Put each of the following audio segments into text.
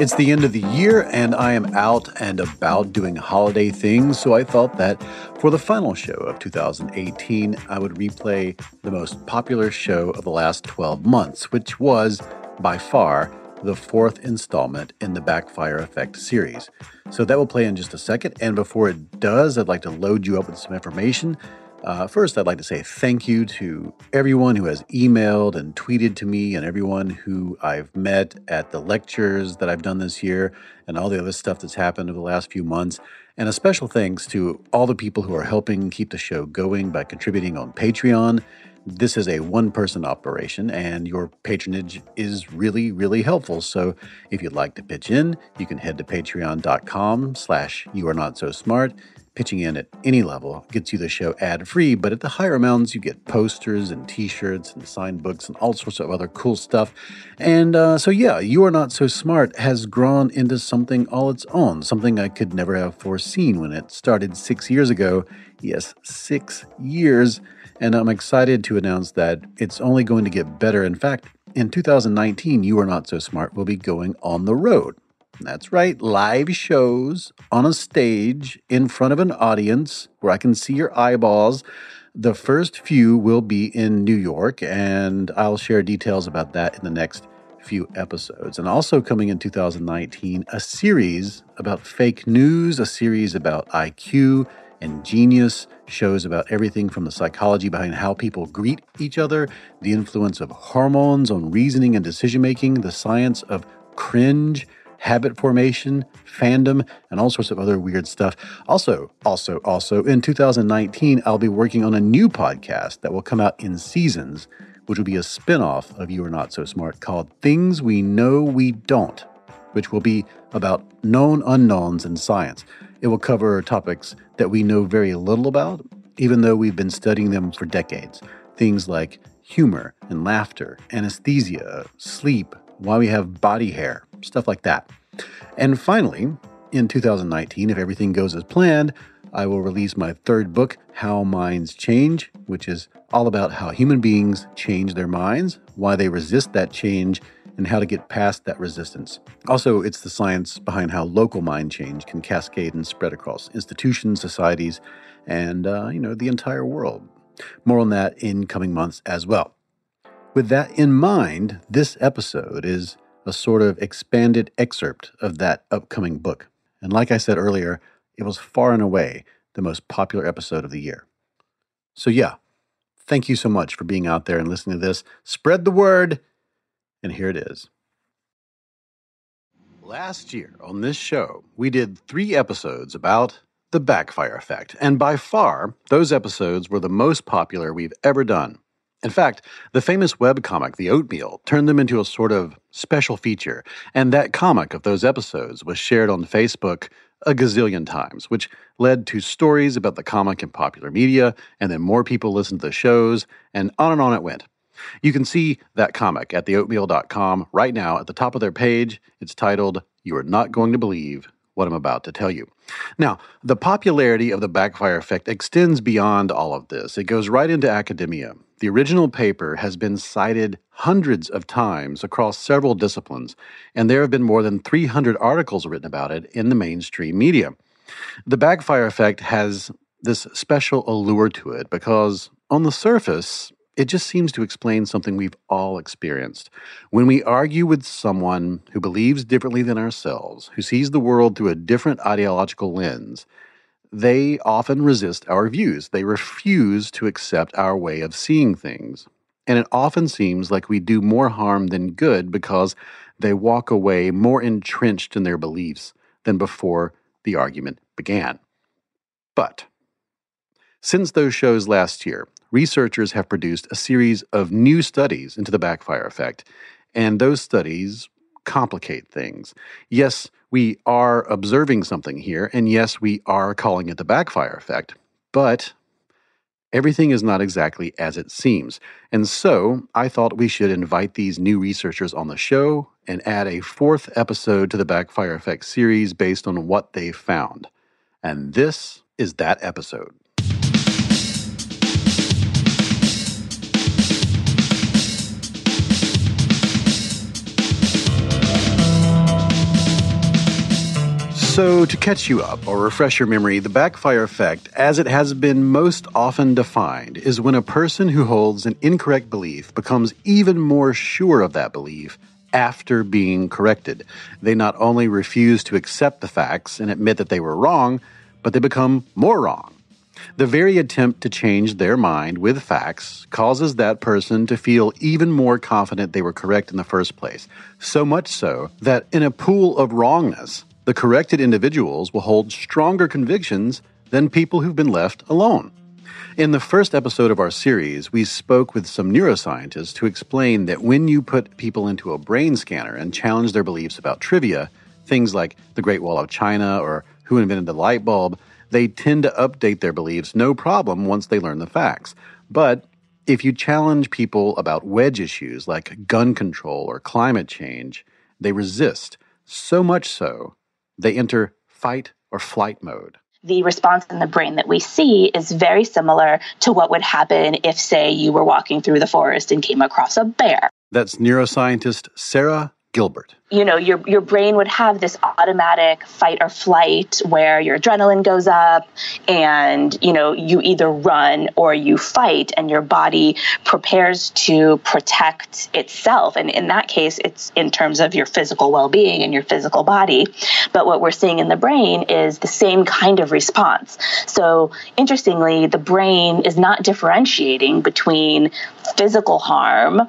It's the end of the year, and I am out and about doing holiday things, so I thought that for the final show of 2018, I would replay the most popular show of the last 12 months, which was, by far, the fourth installment in the Backfire Effect series. So that will play in just a second, and before it does, I'd like to load you up with some information. Uh, first, I'd like to say thank you to everyone who has emailed and tweeted to me, and everyone who I've met at the lectures that I've done this year, and all the other stuff that's happened over the last few months. And a special thanks to all the people who are helping keep the show going by contributing on Patreon. This is a one person operation, and your patronage is really, really helpful. So if you'd like to pitch in, you can head to patreon.com slash you are not so smart. Pitching in at any level gets you the show ad free, but at the higher amounts, you get posters and t shirts and signed books and all sorts of other cool stuff. And uh, so, yeah, You Are Not So Smart has grown into something all its own, something I could never have foreseen when it started six years ago. Yes, six years. And I'm excited to announce that it's only going to get better. In fact, in 2019, You Are Not So Smart will be going on the road. That's right, live shows on a stage in front of an audience where I can see your eyeballs. The first few will be in New York, and I'll share details about that in the next few episodes. And also coming in 2019, a series about fake news, a series about IQ and genius, shows about everything from the psychology behind how people greet each other, the influence of hormones on reasoning and decision making, the science of cringe habit formation, fandom, and all sorts of other weird stuff. Also, also, also, in 2019, I'll be working on a new podcast that will come out in seasons, which will be a spin off of You Are Not So Smart called Things We Know We Don't, which will be about known unknowns in science. It will cover topics that we know very little about, even though we've been studying them for decades. Things like humor and laughter, anesthesia, sleep, why we have body hair, stuff like that. And finally, in 2019, if everything goes as planned, I will release my third book, How Minds Change, which is all about how human beings change their minds, why they resist that change, and how to get past that resistance. Also, it's the science behind how local mind change can cascade and spread across institutions, societies, and uh, you know the entire world. More on that in coming months as well. With that in mind, this episode is a sort of expanded excerpt of that upcoming book. And like I said earlier, it was far and away the most popular episode of the year. So, yeah, thank you so much for being out there and listening to this. Spread the word, and here it is. Last year on this show, we did three episodes about the backfire effect, and by far, those episodes were the most popular we've ever done. In fact, the famous webcomic, The Oatmeal, turned them into a sort of special feature, and that comic of those episodes was shared on Facebook a gazillion times, which led to stories about the comic in popular media, and then more people listened to the shows, and on and on it went. You can see that comic at theoatmeal.com right now at the top of their page. It's titled, You Are Not Going to Believe what I'm about to tell you. Now, the popularity of the backfire effect extends beyond all of this. It goes right into academia. The original paper has been cited hundreds of times across several disciplines, and there have been more than 300 articles written about it in the mainstream media. The backfire effect has this special allure to it because, on the surface, it just seems to explain something we've all experienced. When we argue with someone who believes differently than ourselves, who sees the world through a different ideological lens, they often resist our views. They refuse to accept our way of seeing things. And it often seems like we do more harm than good because they walk away more entrenched in their beliefs than before the argument began. But since those shows last year, researchers have produced a series of new studies into the backfire effect, and those studies complicate things. Yes, we are observing something here, and yes, we are calling it the backfire effect, but everything is not exactly as it seems. And so I thought we should invite these new researchers on the show and add a fourth episode to the backfire effect series based on what they found. And this is that episode. So, to catch you up or refresh your memory, the backfire effect, as it has been most often defined, is when a person who holds an incorrect belief becomes even more sure of that belief after being corrected. They not only refuse to accept the facts and admit that they were wrong, but they become more wrong. The very attempt to change their mind with facts causes that person to feel even more confident they were correct in the first place. So much so that in a pool of wrongness, the corrected individuals will hold stronger convictions than people who've been left alone. In the first episode of our series, we spoke with some neuroscientists who explained that when you put people into a brain scanner and challenge their beliefs about trivia, things like the Great Wall of China or who invented the light bulb, they tend to update their beliefs no problem once they learn the facts. But if you challenge people about wedge issues like gun control or climate change, they resist, so much so they enter fight or flight mode. The response in the brain that we see is very similar to what would happen if, say, you were walking through the forest and came across a bear. That's neuroscientist Sarah Gimbel. You know, your your brain would have this automatic fight or flight where your adrenaline goes up and, you know, you either run or you fight and your body prepares to protect itself. And in that case, it's in terms of your physical well-being and your physical body. But what we're seeing in the brain is the same kind of response. So, interestingly, the brain is not differentiating between physical harm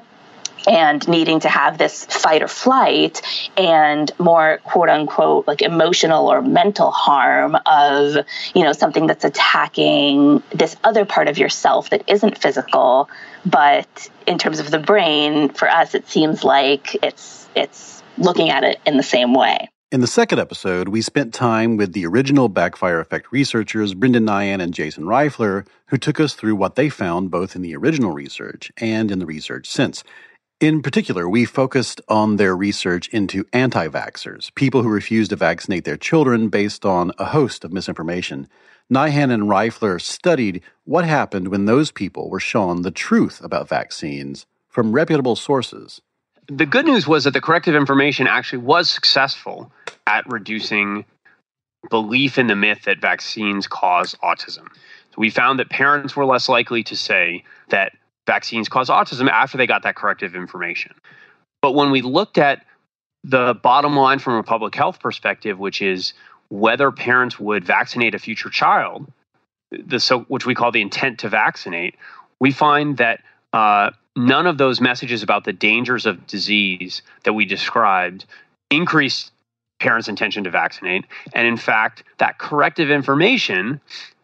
and needing to have this fight or flight and more quote unquote like emotional or mental harm of you know something that's attacking this other part of yourself that isn't physical but in terms of the brain for us it seems like it's it's looking at it in the same way in the second episode, we spent time with the original Backfire Effect researchers, Brendan Nyhan and Jason Reifler, who took us through what they found both in the original research and in the research since. In particular, we focused on their research into anti vaxxers, people who refuse to vaccinate their children based on a host of misinformation. Nyhan and Reifler studied what happened when those people were shown the truth about vaccines from reputable sources. The good news was that the corrective information actually was successful at reducing belief in the myth that vaccines cause autism. So we found that parents were less likely to say that vaccines cause autism after they got that corrective information. But when we looked at the bottom line from a public health perspective, which is whether parents would vaccinate a future child, the so which we call the intent to vaccinate, we find that uh, none of those messages about the dangers of disease that we described increased parents' intention to vaccinate, and in fact, that corrective information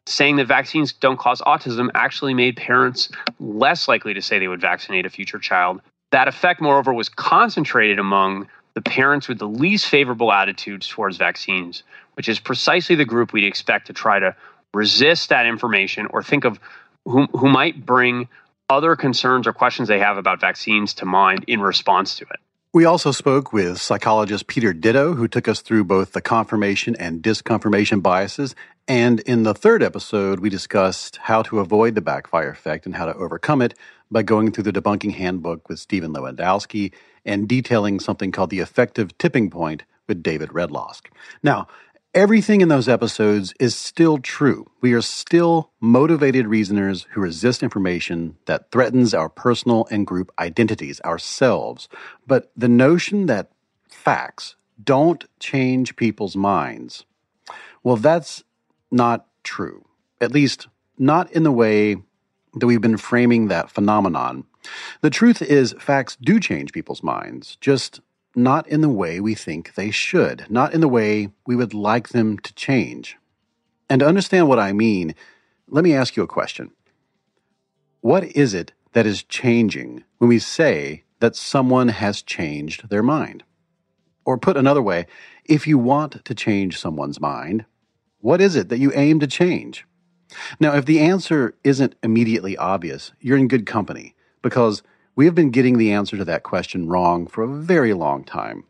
saying that vaccines don't cause autism actually made parents less likely to say they would vaccinate a future child. That effect, moreover, was concentrated among the parents with the least favorable attitudes towards vaccines, which is precisely the group we'd expect to try to resist that information or think of who, who might bring other concerns or questions they have about vaccines to mind in response to it. We also spoke with psychologist Peter Ditto, who took us through both the confirmation and disconfirmation biases. And in the third episode, we discussed how to avoid the backfire effect and how to overcome it by going through the debunking handbook with Stephan Lewandowsky and detailing something called the affective tipping point with David Redlawsk. Now, Everything in those episodes is still true. We are still motivated reasoners who resist information that threatens our personal and group identities, ourselves. But the notion that facts don't change people's minds, well, that's not true. At least, not in the way that we've been framing that phenomenon. The truth is, facts do change people's minds, just not in the way we think they should, not in the way we would like them to change. And to understand what I mean, let me ask you a question. What is it that is changing when we say that someone has changed their mind? Or put another way, if you want to change someone's mind, what is it that you aim to change? Now, if the answer isn't immediately obvious, you're in good company because we have been getting the answer to that question wrong for a very long time.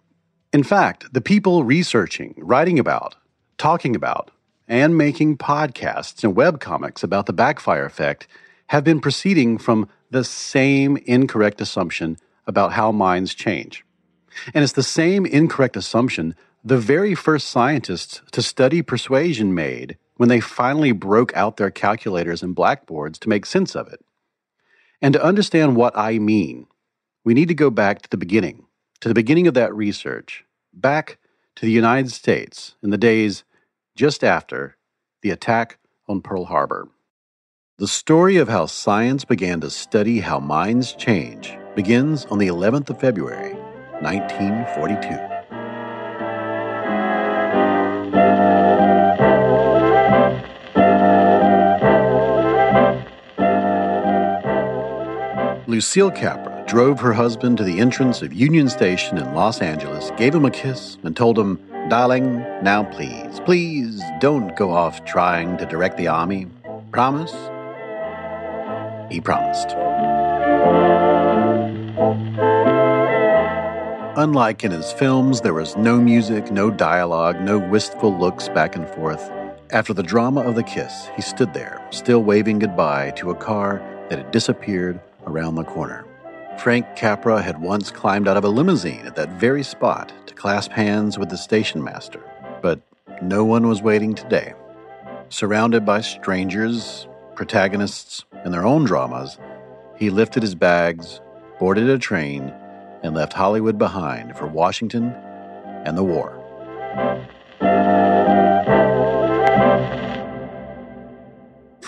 In fact, the people researching, writing about, talking about, and making podcasts and webcomics about the backfire effect have been proceeding from the same incorrect assumption about how minds change. And it's the same incorrect assumption the very first scientists to study persuasion made when they finally broke out their calculators and blackboards to make sense of it. And to understand what I mean, we need to go back to the beginning, to the beginning of that research, back to the United States in the days just after the attack on Pearl Harbor. The story of how science began to study how minds change begins on the 11th of February, 1942. Lucille Capra drove her husband to the entrance of Union Station in Los Angeles, gave him a kiss, and told him, Darling, now please, please don't go off trying to direct the army. Promise? He promised. Unlike in his films, there was no music, no dialogue, no wistful looks back and forth. After the drama of the kiss, he stood there, still waving goodbye to a car that had disappeared around the corner. Frank Capra had once climbed out of a limousine at that very spot to clasp hands with the station master, but no one was waiting today. Surrounded by strangers, protagonists, and their own dramas, he lifted his bags, boarded a train, and left Hollywood behind for Washington and the war.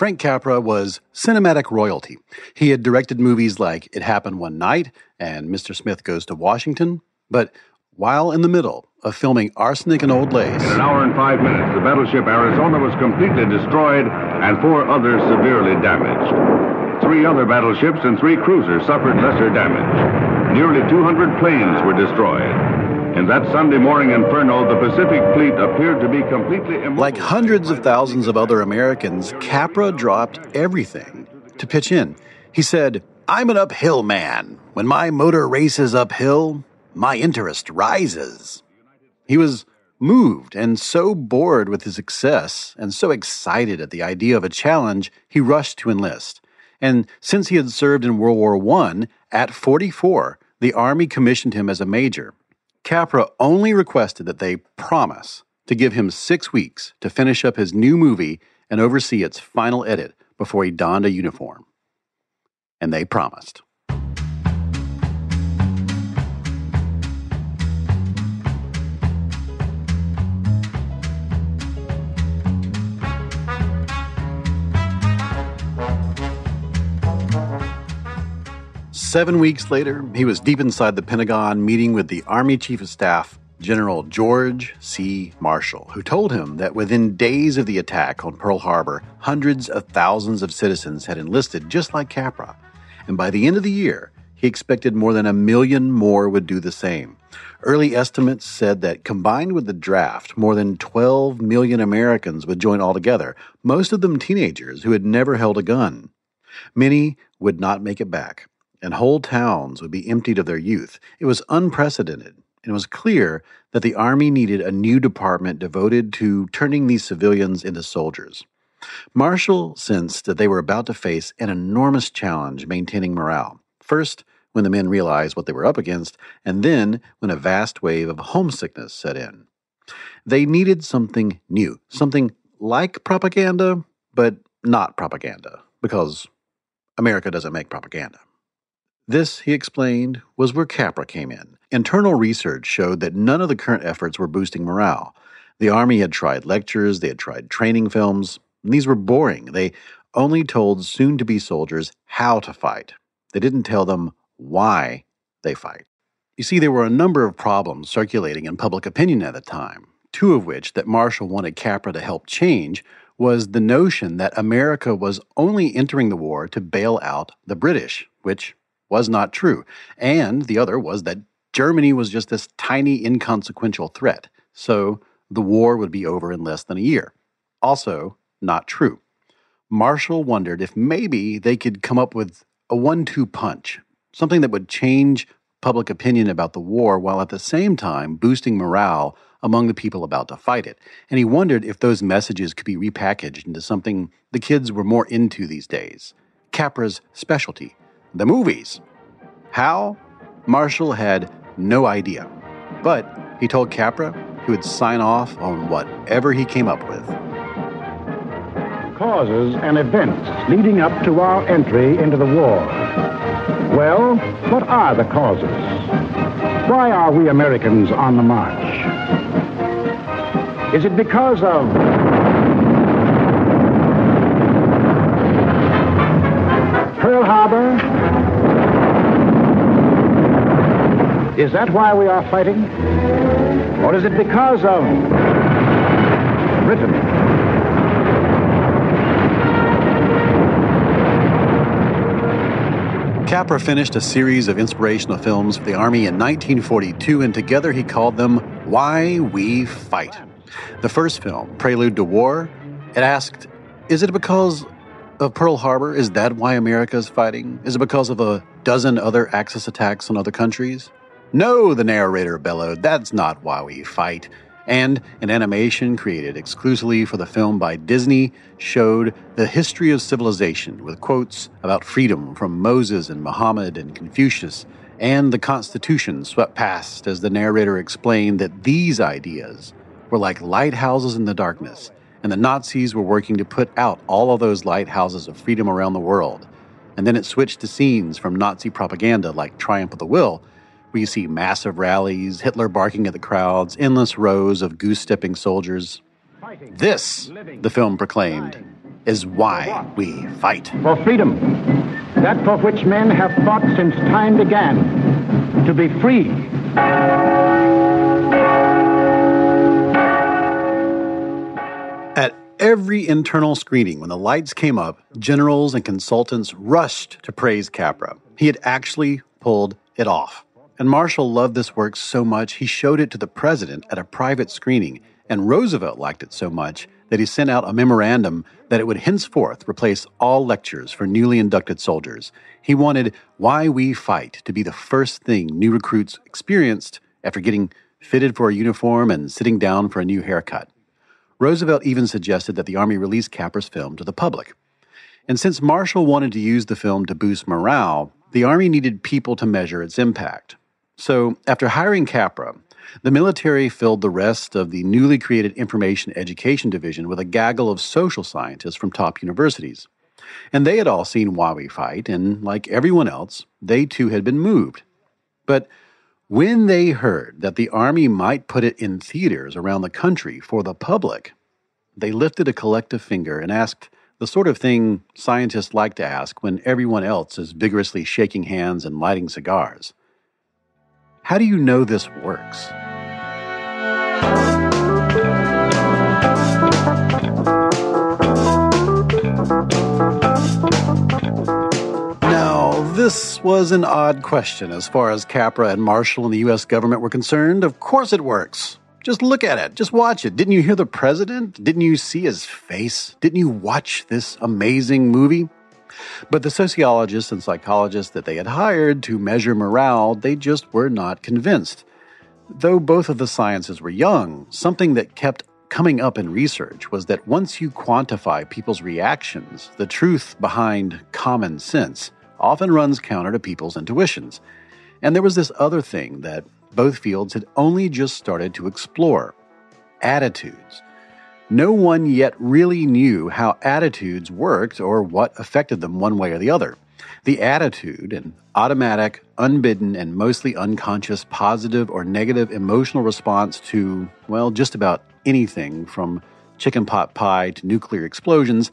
Frank Capra was cinematic royalty. He had directed movies like It Happened One Night and Mr. Smith Goes to Washington, but while in the middle of filming Arsenic and Old Lace. In an hour and five minutes, the battleship Arizona was completely destroyed and four others severely damaged. Three other battleships and three cruisers suffered lesser damage. Nearly 200 planes were destroyed. In that Sunday morning inferno, the Pacific Fleet appeared to be completely Like hundreds of thousands of other Americans, Capra dropped everything to pitch in. He said, I'm an uphill man. When my motor races uphill, my interest rises. He was moved and so bored with his success and so excited at the idea of a challenge, he rushed to enlist. And since he had served in World War I, at 44, the Army commissioned him as a major. Capra only requested that they promise to give him six weeks to finish up his new movie and oversee its final edit before he donned a uniform. And they promised. Seven weeks later, he was deep inside the Pentagon meeting with the Army Chief of Staff, General George C. Marshall, who told him that within days of the attack on Pearl Harbor, hundreds of thousands of citizens had enlisted just like Capra. And by the end of the year, he expected more than a million more would do the same. Early estimates said that combined with the draft, more than 12 million Americans would join altogether, most of them teenagers who had never held a gun. Many would not make it back. And whole towns would be emptied of their youth. It was unprecedented, and it was clear that the Army needed a new department devoted to turning these civilians into soldiers. Marshall sensed that they were about to face an enormous challenge maintaining morale. First, when the men realized what they were up against, and then when a vast wave of homesickness set in. They needed something new, something like propaganda, but not propaganda, because America doesn't make propaganda. This, he explained, was where Capra came in. Internal research showed that none of the current efforts were boosting morale. The Army had tried lectures, they had tried training films, and these were boring. They only told soon to be soldiers how to fight. They didn't tell them why they fight. You see, there were a number of problems circulating in public opinion at the time, two of which that Marshall wanted Capra to help change was the notion that America was only entering the war to bail out the British, which was not true. And the other was that Germany was just this tiny, inconsequential threat, so the war would be over in less than a year. Also, not true. Marshall wondered if maybe they could come up with a one two punch, something that would change public opinion about the war while at the same time boosting morale among the people about to fight it. And he wondered if those messages could be repackaged into something the kids were more into these days Capra's specialty, the movies. How? Marshall had no idea. But he told Capra he would sign off on whatever he came up with. Causes and events leading up to our entry into the war. Well, what are the causes? Why are we Americans on the march? Is it because of Is that why we are fighting? Or is it because of Britain? Capra finished a series of inspirational films for the Army in 1942, and together he called them Why We Fight. The first film, Prelude to War, it asked, Is it because of Pearl Harbor? Is that why America is fighting? Is it because of a dozen other Axis attacks on other countries? No, the narrator bellowed, that's not why we fight. And an animation created exclusively for the film by Disney showed the history of civilization with quotes about freedom from Moses and Muhammad and Confucius, and the Constitution swept past as the narrator explained that these ideas were like lighthouses in the darkness, and the Nazis were working to put out all of those lighthouses of freedom around the world. And then it switched to scenes from Nazi propaganda like Triumph of the Will where you see massive rallies, Hitler barking at the crowds, endless rows of goose stepping soldiers. This, the film proclaimed, is why we fight. For freedom, that for which men have fought since time began, to be free. At every internal screening, when the lights came up, generals and consultants rushed to praise Capra. He had actually pulled it off. And Marshall loved this work so much he showed it to the president at a private screening, and Roosevelt liked it so much that he sent out a memorandum that it would henceforth replace all lectures for newly inducted soldiers. He wanted Why We Fight to be the first thing new recruits experienced after getting fitted for a uniform and sitting down for a new haircut. Roosevelt even suggested that the Army release Capra's film to the public. And since Marshall wanted to use the film to boost morale, the Army needed people to measure its impact. So, after hiring Capra, the military filled the rest of the newly created Information Education Division with a gaggle of social scientists from top universities. And they had all seen We Fight, and like everyone else, they too had been moved. But when they heard that the Army might put it in theaters around the country for the public, they lifted a collective finger and asked the sort of thing scientists like to ask when everyone else is vigorously shaking hands and lighting cigars. How do you know this works? Now, this was an odd question as far as Capra and Marshall and the U.S. government were concerned. Of course it works. Just look at it. Just watch it. Didn't you hear the president? Didn't you see his face? Didn't you watch this amazing movie? But the sociologists and psychologists that they had hired to measure morale, they just were not convinced. Though both of the sciences were young, something that kept coming up in research was that once you quantify people's reactions, the truth behind common sense often runs counter to people's intuitions. And there was this other thing that both fields had only just started to explore attitudes. No one yet really knew how attitudes worked or what affected them one way or the other. The attitude, an automatic, unbidden, and mostly unconscious positive or negative emotional response to, well, just about anything from chicken pot pie to nuclear explosions,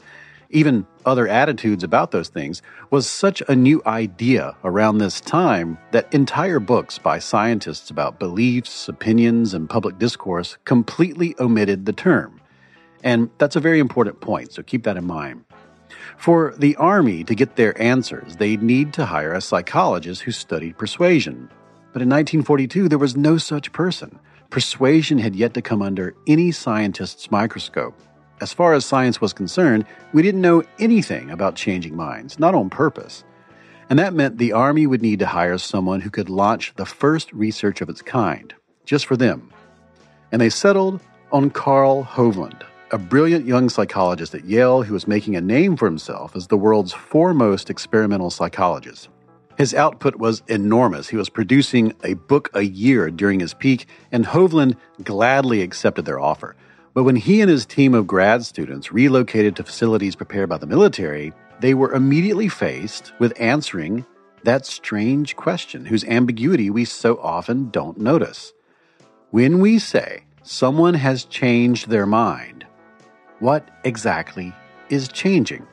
even other attitudes about those things, was such a new idea around this time that entire books by scientists about beliefs, opinions, and public discourse completely omitted the term. And that's a very important point, so keep that in mind. For the Army to get their answers, they'd need to hire a psychologist who studied persuasion. But in 1942, there was no such person. Persuasion had yet to come under any scientist's microscope. As far as science was concerned, we didn't know anything about changing minds, not on purpose. And that meant the Army would need to hire someone who could launch the first research of its kind, just for them. And they settled on Carl Hovland, a brilliant young psychologist at Yale who was making a name for himself as the world's foremost experimental psychologist. His output was enormous. He was producing a book a year during his peak, and Hovland gladly accepted their offer. But when he and his team of grad students relocated to facilities prepared by the military, they were immediately faced with answering that strange question whose ambiguity we so often don't notice. When we say someone has changed their mind, what exactly is changing?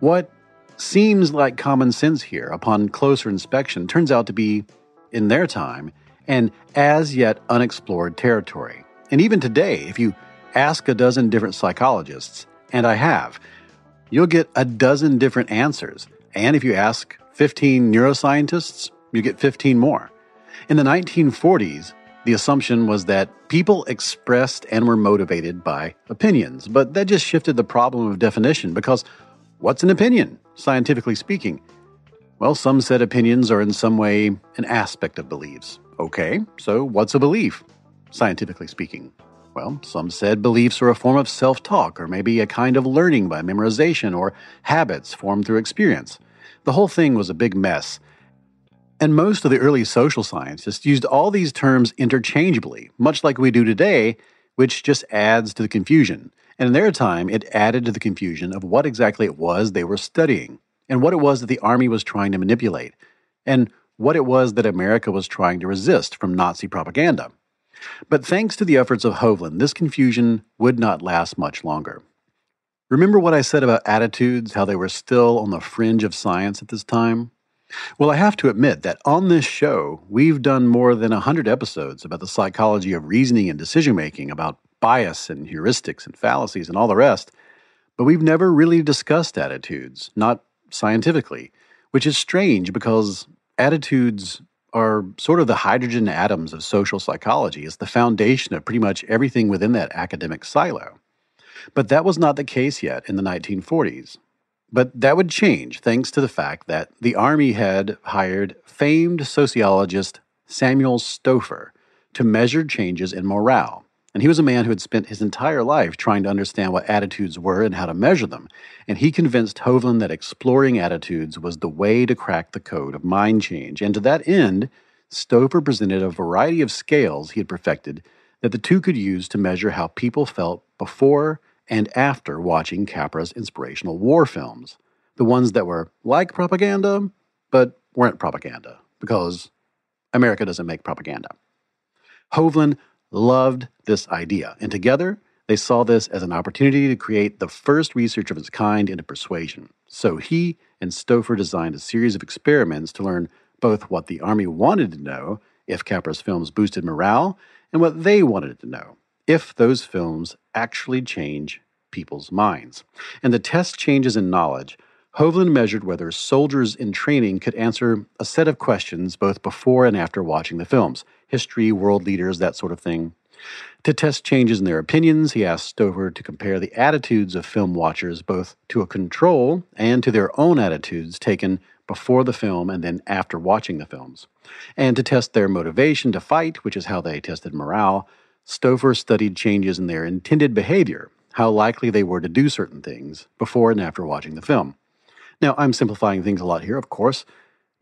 What seems like common sense here upon closer inspection turns out to be, in their time, an as yet unexplored territory. And even today, if you ask a dozen different psychologists, and I have, you'll get a dozen different answers. And if you ask 15 neuroscientists, you get 15 more. In the 1940s, the assumption was that people expressed and were motivated by opinions, but that just shifted the problem of definition because what's an opinion, scientifically speaking? Well, some said opinions are in some way an aspect of beliefs. Okay, so what's a belief, scientifically speaking? Well, some said beliefs are a form of self talk, or maybe a kind of learning by memorization, or habits formed through experience. The whole thing was a big mess. And most of the early social scientists used all these terms interchangeably, much like we do today, which just adds to the confusion. And in their time, it added to the confusion of what exactly it was they were studying, and what it was that the Army was trying to manipulate, and what it was that America was trying to resist from Nazi propaganda. But thanks to the efforts of Hovland, this confusion would not last much longer. Remember what I said about attitudes, how they were still on the fringe of science at this time? Well, I have to admit that on this show, we've done more than 100 episodes about the psychology of reasoning and decision making, about bias and heuristics and fallacies and all the rest, but we've never really discussed attitudes, not scientifically, which is strange because attitudes are sort of the hydrogen atoms of social psychology. It's the foundation of pretty much everything within that academic silo. But that was not the case yet in the 1940s. But that would change thanks to the fact that the Army had hired famed sociologist Samuel Stouffer to measure changes in morale. And he was a man who had spent his entire life trying to understand what attitudes were and how to measure them. And he convinced Hovland that exploring attitudes was the way to crack the code of mind change. And to that end, Stouffer presented a variety of scales he had perfected that the two could use to measure how people felt before and after watching Capra's inspirational war films. The ones that were like propaganda, but weren't propaganda, because America doesn't make propaganda. Hovland loved this idea, and together they saw this as an opportunity to create the first research of its kind into persuasion. So he and Stouffer designed a series of experiments to learn both what the Army wanted to know if Capra's films boosted morale and what they wanted to know if those films actually change people's minds. And the test changes in knowledge, Hovland measured whether soldiers in training could answer a set of questions both before and after watching the films history, world leaders, that sort of thing. To test changes in their opinions, he asked Stouffer to compare the attitudes of film watchers both to a control and to their own attitudes taken before the film and then after watching the films. And to test their motivation to fight, which is how they tested morale, Stouffer studied changes in their intended behavior, how likely they were to do certain things, before and after watching the film. Now, I'm simplifying things a lot here, of course.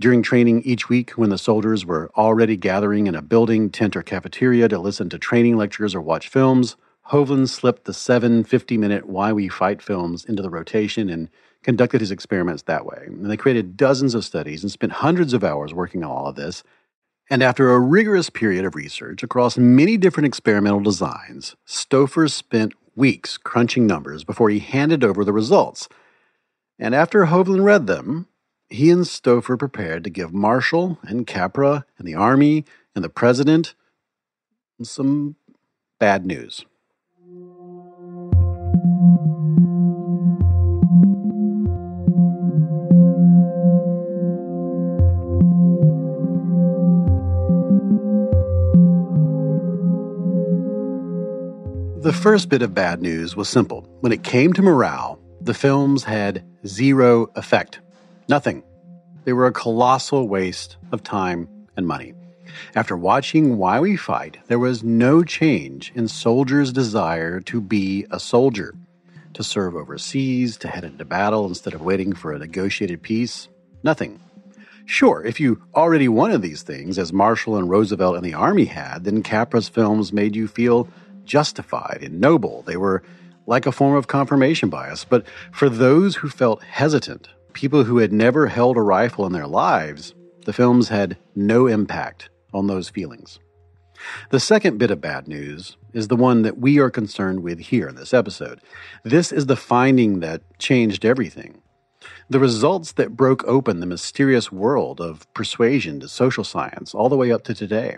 During training each week, when the soldiers were already gathering in a building, tent, or cafeteria to listen to training lectures or watch films, Hovland slipped the seven 50 minute Why We Fight films into the rotation and conducted his experiments that way. And they created dozens of studies and spent hundreds of hours working on all of this. And after a rigorous period of research across many different experimental designs, Stouffer spent weeks crunching numbers before he handed over the results. And after Hovland read them, he and Stouffer prepared to give Marshall and Capra and the Army and the President some bad news. The first bit of bad news was simple. When it came to morale, the films had zero effect. Nothing. They were a colossal waste of time and money. After watching Why We Fight, there was no change in soldiers' desire to be a soldier, to serve overseas, to head into battle instead of waiting for a negotiated peace. Nothing. Sure, if you already wanted these things, as Marshall and Roosevelt and the Army had, then Capra's films made you feel justified and noble. They were like a form of confirmation bias. But for those who felt hesitant, people who had never held a rifle in their lives, the films had no impact on those feelings. The second bit of bad news is the one that we are concerned with here in this episode. This is the finding that changed everything. The results that broke open the mysterious world of persuasion to social science all the way up to today.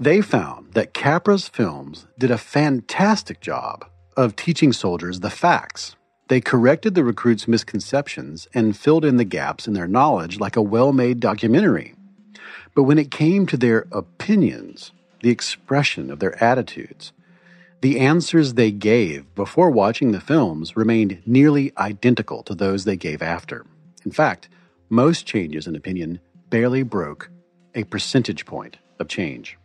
They found that Capra's films did a fantastic job of teaching soldiers the facts they corrected the recruits' misconceptions and filled in the gaps in their knowledge like a well made documentary. But when it came to their opinions, the expression of their attitudes, the answers they gave before watching the films remained nearly identical to those they gave after. In fact, most changes in opinion barely broke a percentage point of change.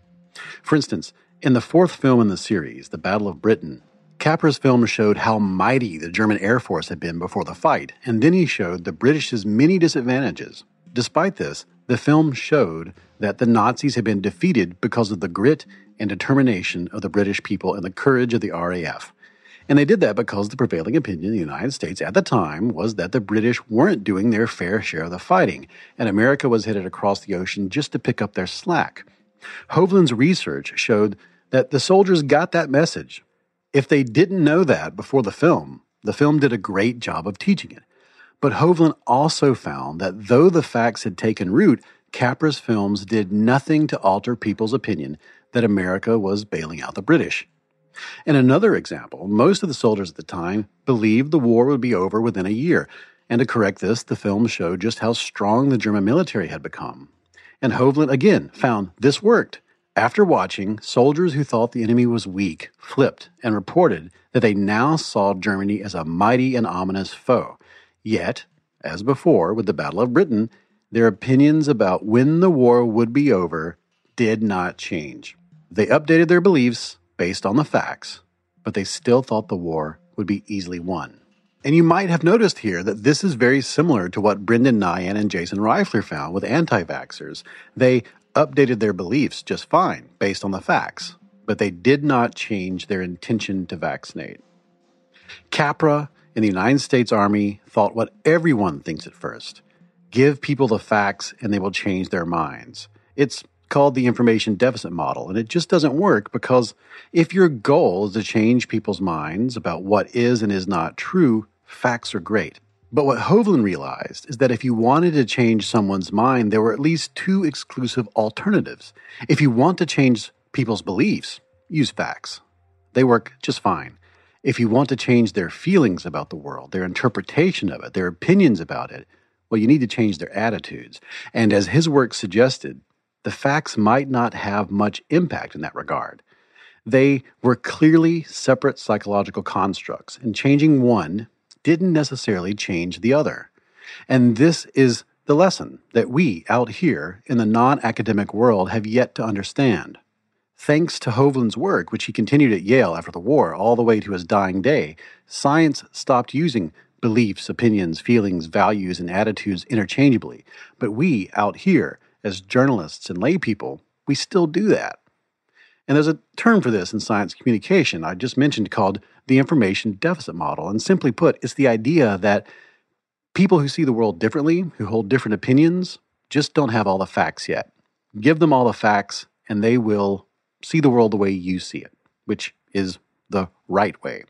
For instance, in the fourth film in the series, The Battle of Britain, Capra's film showed how mighty the German Air Force had been before the fight, and then he showed the British's many disadvantages. Despite this, the film showed that the Nazis had been defeated because of the grit and determination of the British people and the courage of the RAF. And they did that because the prevailing opinion in the United States at the time was that the British weren't doing their fair share of the fighting, and America was headed across the ocean just to pick up their slack. Hovland's research showed that the soldiers got that message, if they didn't know that before the film, the film did a great job of teaching it. But Hovland also found that though the facts had taken root, Capra's films did nothing to alter people's opinion that America was bailing out the British. In another example, most of the soldiers at the time believed the war would be over within a year, and to correct this, the film showed just how strong the German military had become. And Hovland again found this worked. After watching, soldiers who thought the enemy was weak flipped and reported that they now saw Germany as a mighty and ominous foe. Yet, as before with the Battle of Britain, their opinions about when the war would be over did not change. They updated their beliefs based on the facts, but they still thought the war would be easily won. And you might have noticed here that this is very similar to what Brendan Nyhan and Jason Reifler found with anti vaxxers. They updated their beliefs just fine based on the facts, but they did not change their intention to vaccinate. Capra in the United States Army thought what everyone thinks at first give people the facts and they will change their minds. It's called the information deficit model, and it just doesn't work because if your goal is to change people's minds about what is and is not true, facts are great. But what Hovland realized is that if you wanted to change someone's mind, there were at least two exclusive alternatives. If you want to change people's beliefs, use facts. They work just fine. If you want to change their feelings about the world, their interpretation of it, their opinions about it, well, you need to change their attitudes. And as his work suggested, the facts might not have much impact in that regard. They were clearly separate psychological constructs, and changing one didn't necessarily change the other. And this is the lesson that we out here in the non academic world have yet to understand. Thanks to Hovland's work, which he continued at Yale after the war all the way to his dying day, science stopped using beliefs, opinions, feelings, values, and attitudes interchangeably. But we out here, as journalists and lay people, we still do that. And there's a term for this in science communication I just mentioned called the information deficit model. And simply put, it's the idea that people who see the world differently, who hold different opinions, just don't have all the facts yet. Give them all the facts, and they will see the world the way you see it, which is the right way.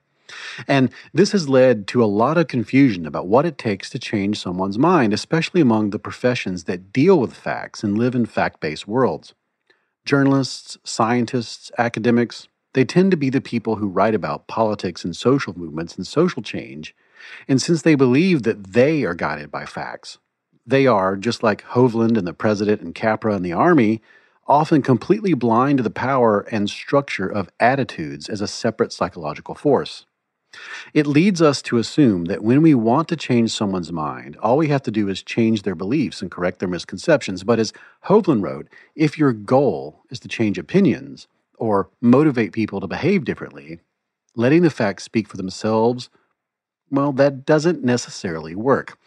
And this has led to a lot of confusion about what it takes to change someone's mind, especially among the professions that deal with facts and live in fact based worlds. Journalists, scientists, academics, they tend to be the people who write about politics and social movements and social change. And since they believe that they are guided by facts, they are, just like Hovland and the president and Capra and the army, often completely blind to the power and structure of attitudes as a separate psychological force. It leads us to assume that when we want to change someone's mind, all we have to do is change their beliefs and correct their misconceptions. But as Hovland wrote, if your goal is to change opinions or motivate people to behave differently, letting the facts speak for themselves, well, that doesn't necessarily work.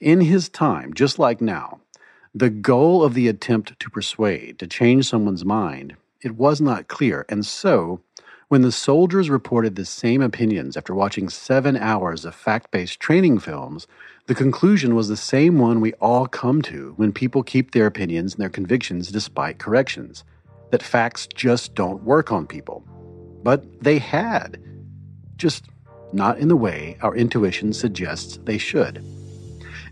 In his time, just like now, the goal of the attempt to persuade, to change someone's mind, it was not clear, and so when the soldiers reported the same opinions after watching seven hours of fact based training films, the conclusion was the same one we all come to when people keep their opinions and their convictions despite corrections that facts just don't work on people. But they had, just not in the way our intuition suggests they should.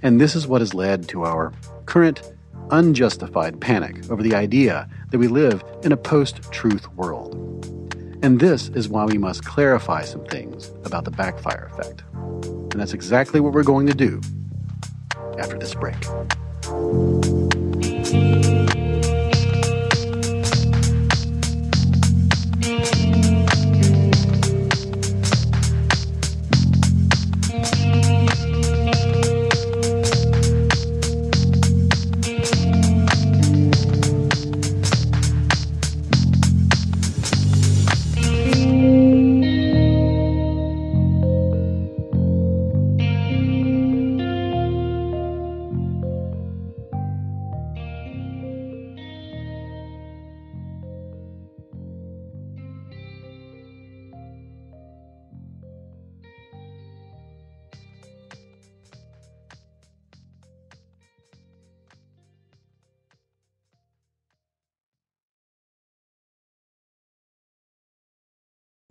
And this is what has led to our current unjustified panic over the idea that we live in a post truth world. And this is why we must clarify some things about the backfire effect. And that's exactly what we're going to do after this break.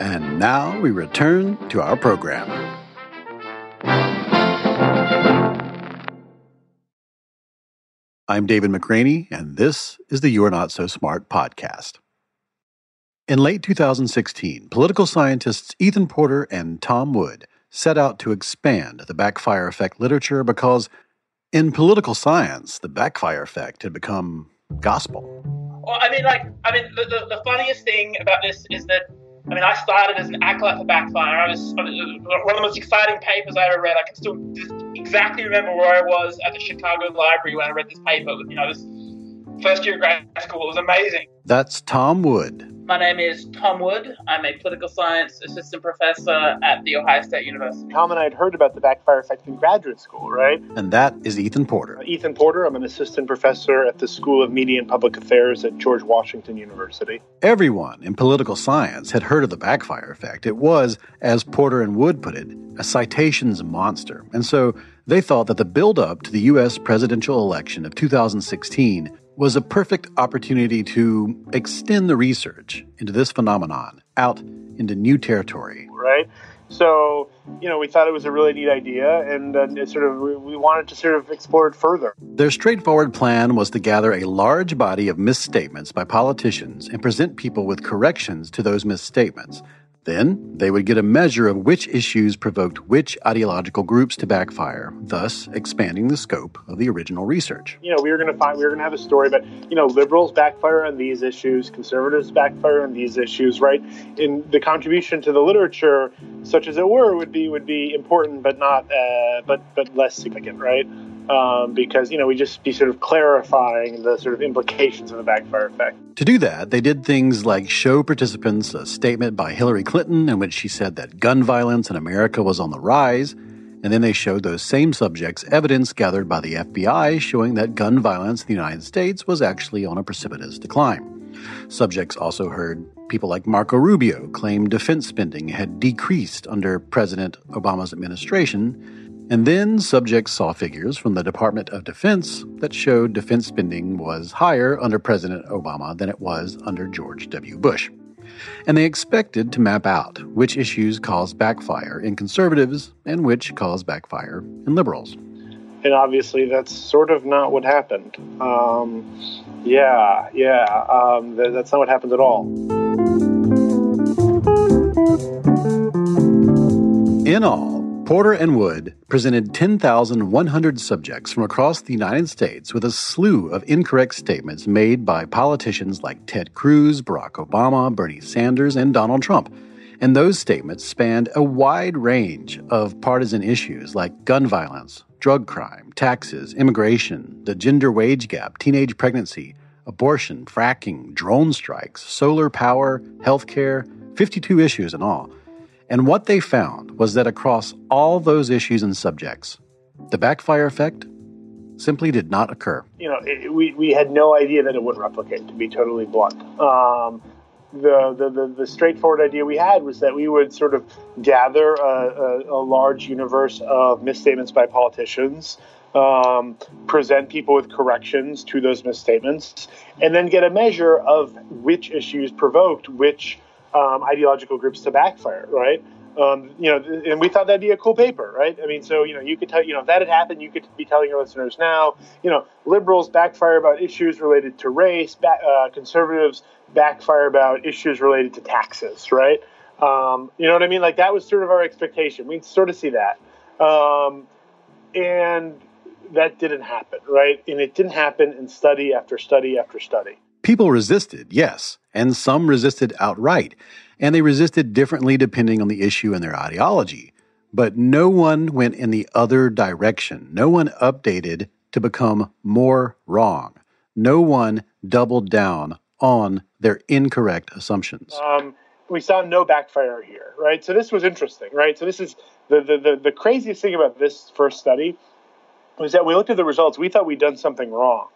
And now we return to our program. I'm David McRaney, and this is the You're Not So Smart podcast. In late 2016, political scientists Ethan Porter and Tom Wood set out to expand the backfire effect literature because, in political science, the backfire effect had become gospel. Well, I mean, like, I mean, the, the, the funniest thing about this is that, I mean, I started as an acolyte for backfire. I was one of the most exciting papers I ever read. I can still exactly remember where I was at the Chicago Library when I read this paper. You know, this first year of grad school. It was amazing. That's Tom Wood, my name is Tom Wood. I'm a political science assistant professor at The Ohio State University. Tom and I had heard about the backfire effect in graduate school, right? And that is Ethan Porter. Uh, Ethan Porter. I'm an assistant professor at the School of Media and Public Affairs at George Washington University. Everyone in political science had heard of the backfire effect. It was, as Porter and Wood put it, a citations monster. And so they thought that the buildup to the U.S. presidential election of 2016 was a perfect opportunity to extend the research into this phenomenon out into new territory. right? So, you know, we thought it was a really neat idea, and uh, it sort of we wanted to sort of explore it further. Their straightforward plan was to gather a large body of misstatements by politicians and present people with corrections to those misstatements. Then they would get a measure of which issues provoked which ideological groups to backfire, thus expanding the scope of the original research. You know, we were going to find we were going to have a story about you know liberals backfire on these issues, conservatives backfire on these issues, right? In the contribution to the literature, such as it were, would be would be important, but not uh, but but less significant, right? Um, because you know we just be sort of clarifying the sort of implications of the backfire effect. To do that, they did things like show participants a statement by Hillary Clinton in which she said that gun violence in America was on the rise, and then they showed those same subjects evidence gathered by the FBI showing that gun violence in the United States was actually on a precipitous decline. Subjects also heard people like Marco Rubio claim defense spending had decreased under President Obama's administration and then subjects saw figures from the Department of Defense that showed defense spending was higher under President Obama than it was under George W. Bush. And they expected to map out which issues caused backfire in conservatives and which caused backfire in liberals. And obviously, that's sort of not what happened. Um, yeah, yeah, um, that's not what happened at all. In all, Porter and Wood presented 10,100 subjects from across the United States with a slew of incorrect statements made by politicians like Ted Cruz, Barack Obama, Bernie Sanders, and Donald Trump. And those statements spanned a wide range of partisan issues like gun violence, drug crime, taxes, immigration, the gender wage gap, teenage pregnancy, abortion, fracking, drone strikes, solar power, healthcare, 52 issues in all. And what they found was that across all those issues and subjects, the backfire effect simply did not occur. You know, it, we, we had no idea that it would replicate, to be totally blunt. Um, the, the, the, the, straightforward idea we had was that we would sort of gather a, a, a large universe of misstatements by politicians, um, present people with corrections to those misstatements, and then get a measure of which issues provoked which um, ideological groups to backfire, right? Um, you know, and we thought that'd be a cool paper, right? I mean, so you know, you could tell, you know, if that had happened, you could be telling your listeners now, you know, liberals backfire about issues related to race, back, uh, conservatives backfire about issues related to taxes, right? Um, you know what I mean? Like that was sort of our expectation. We sort of see that, um, and that didn't happen, right? And it didn't happen in study after study after study. People resisted, yes, and some resisted outright, and they resisted differently depending on the issue and their ideology. But no one went in the other direction. No one updated to become more wrong. No one doubled down on their incorrect assumptions. Um, we saw no backfire here, right? So this was interesting, right? So this is the, the, the, the craziest thing about this first study was that we looked at the results. We thought we'd done something wrong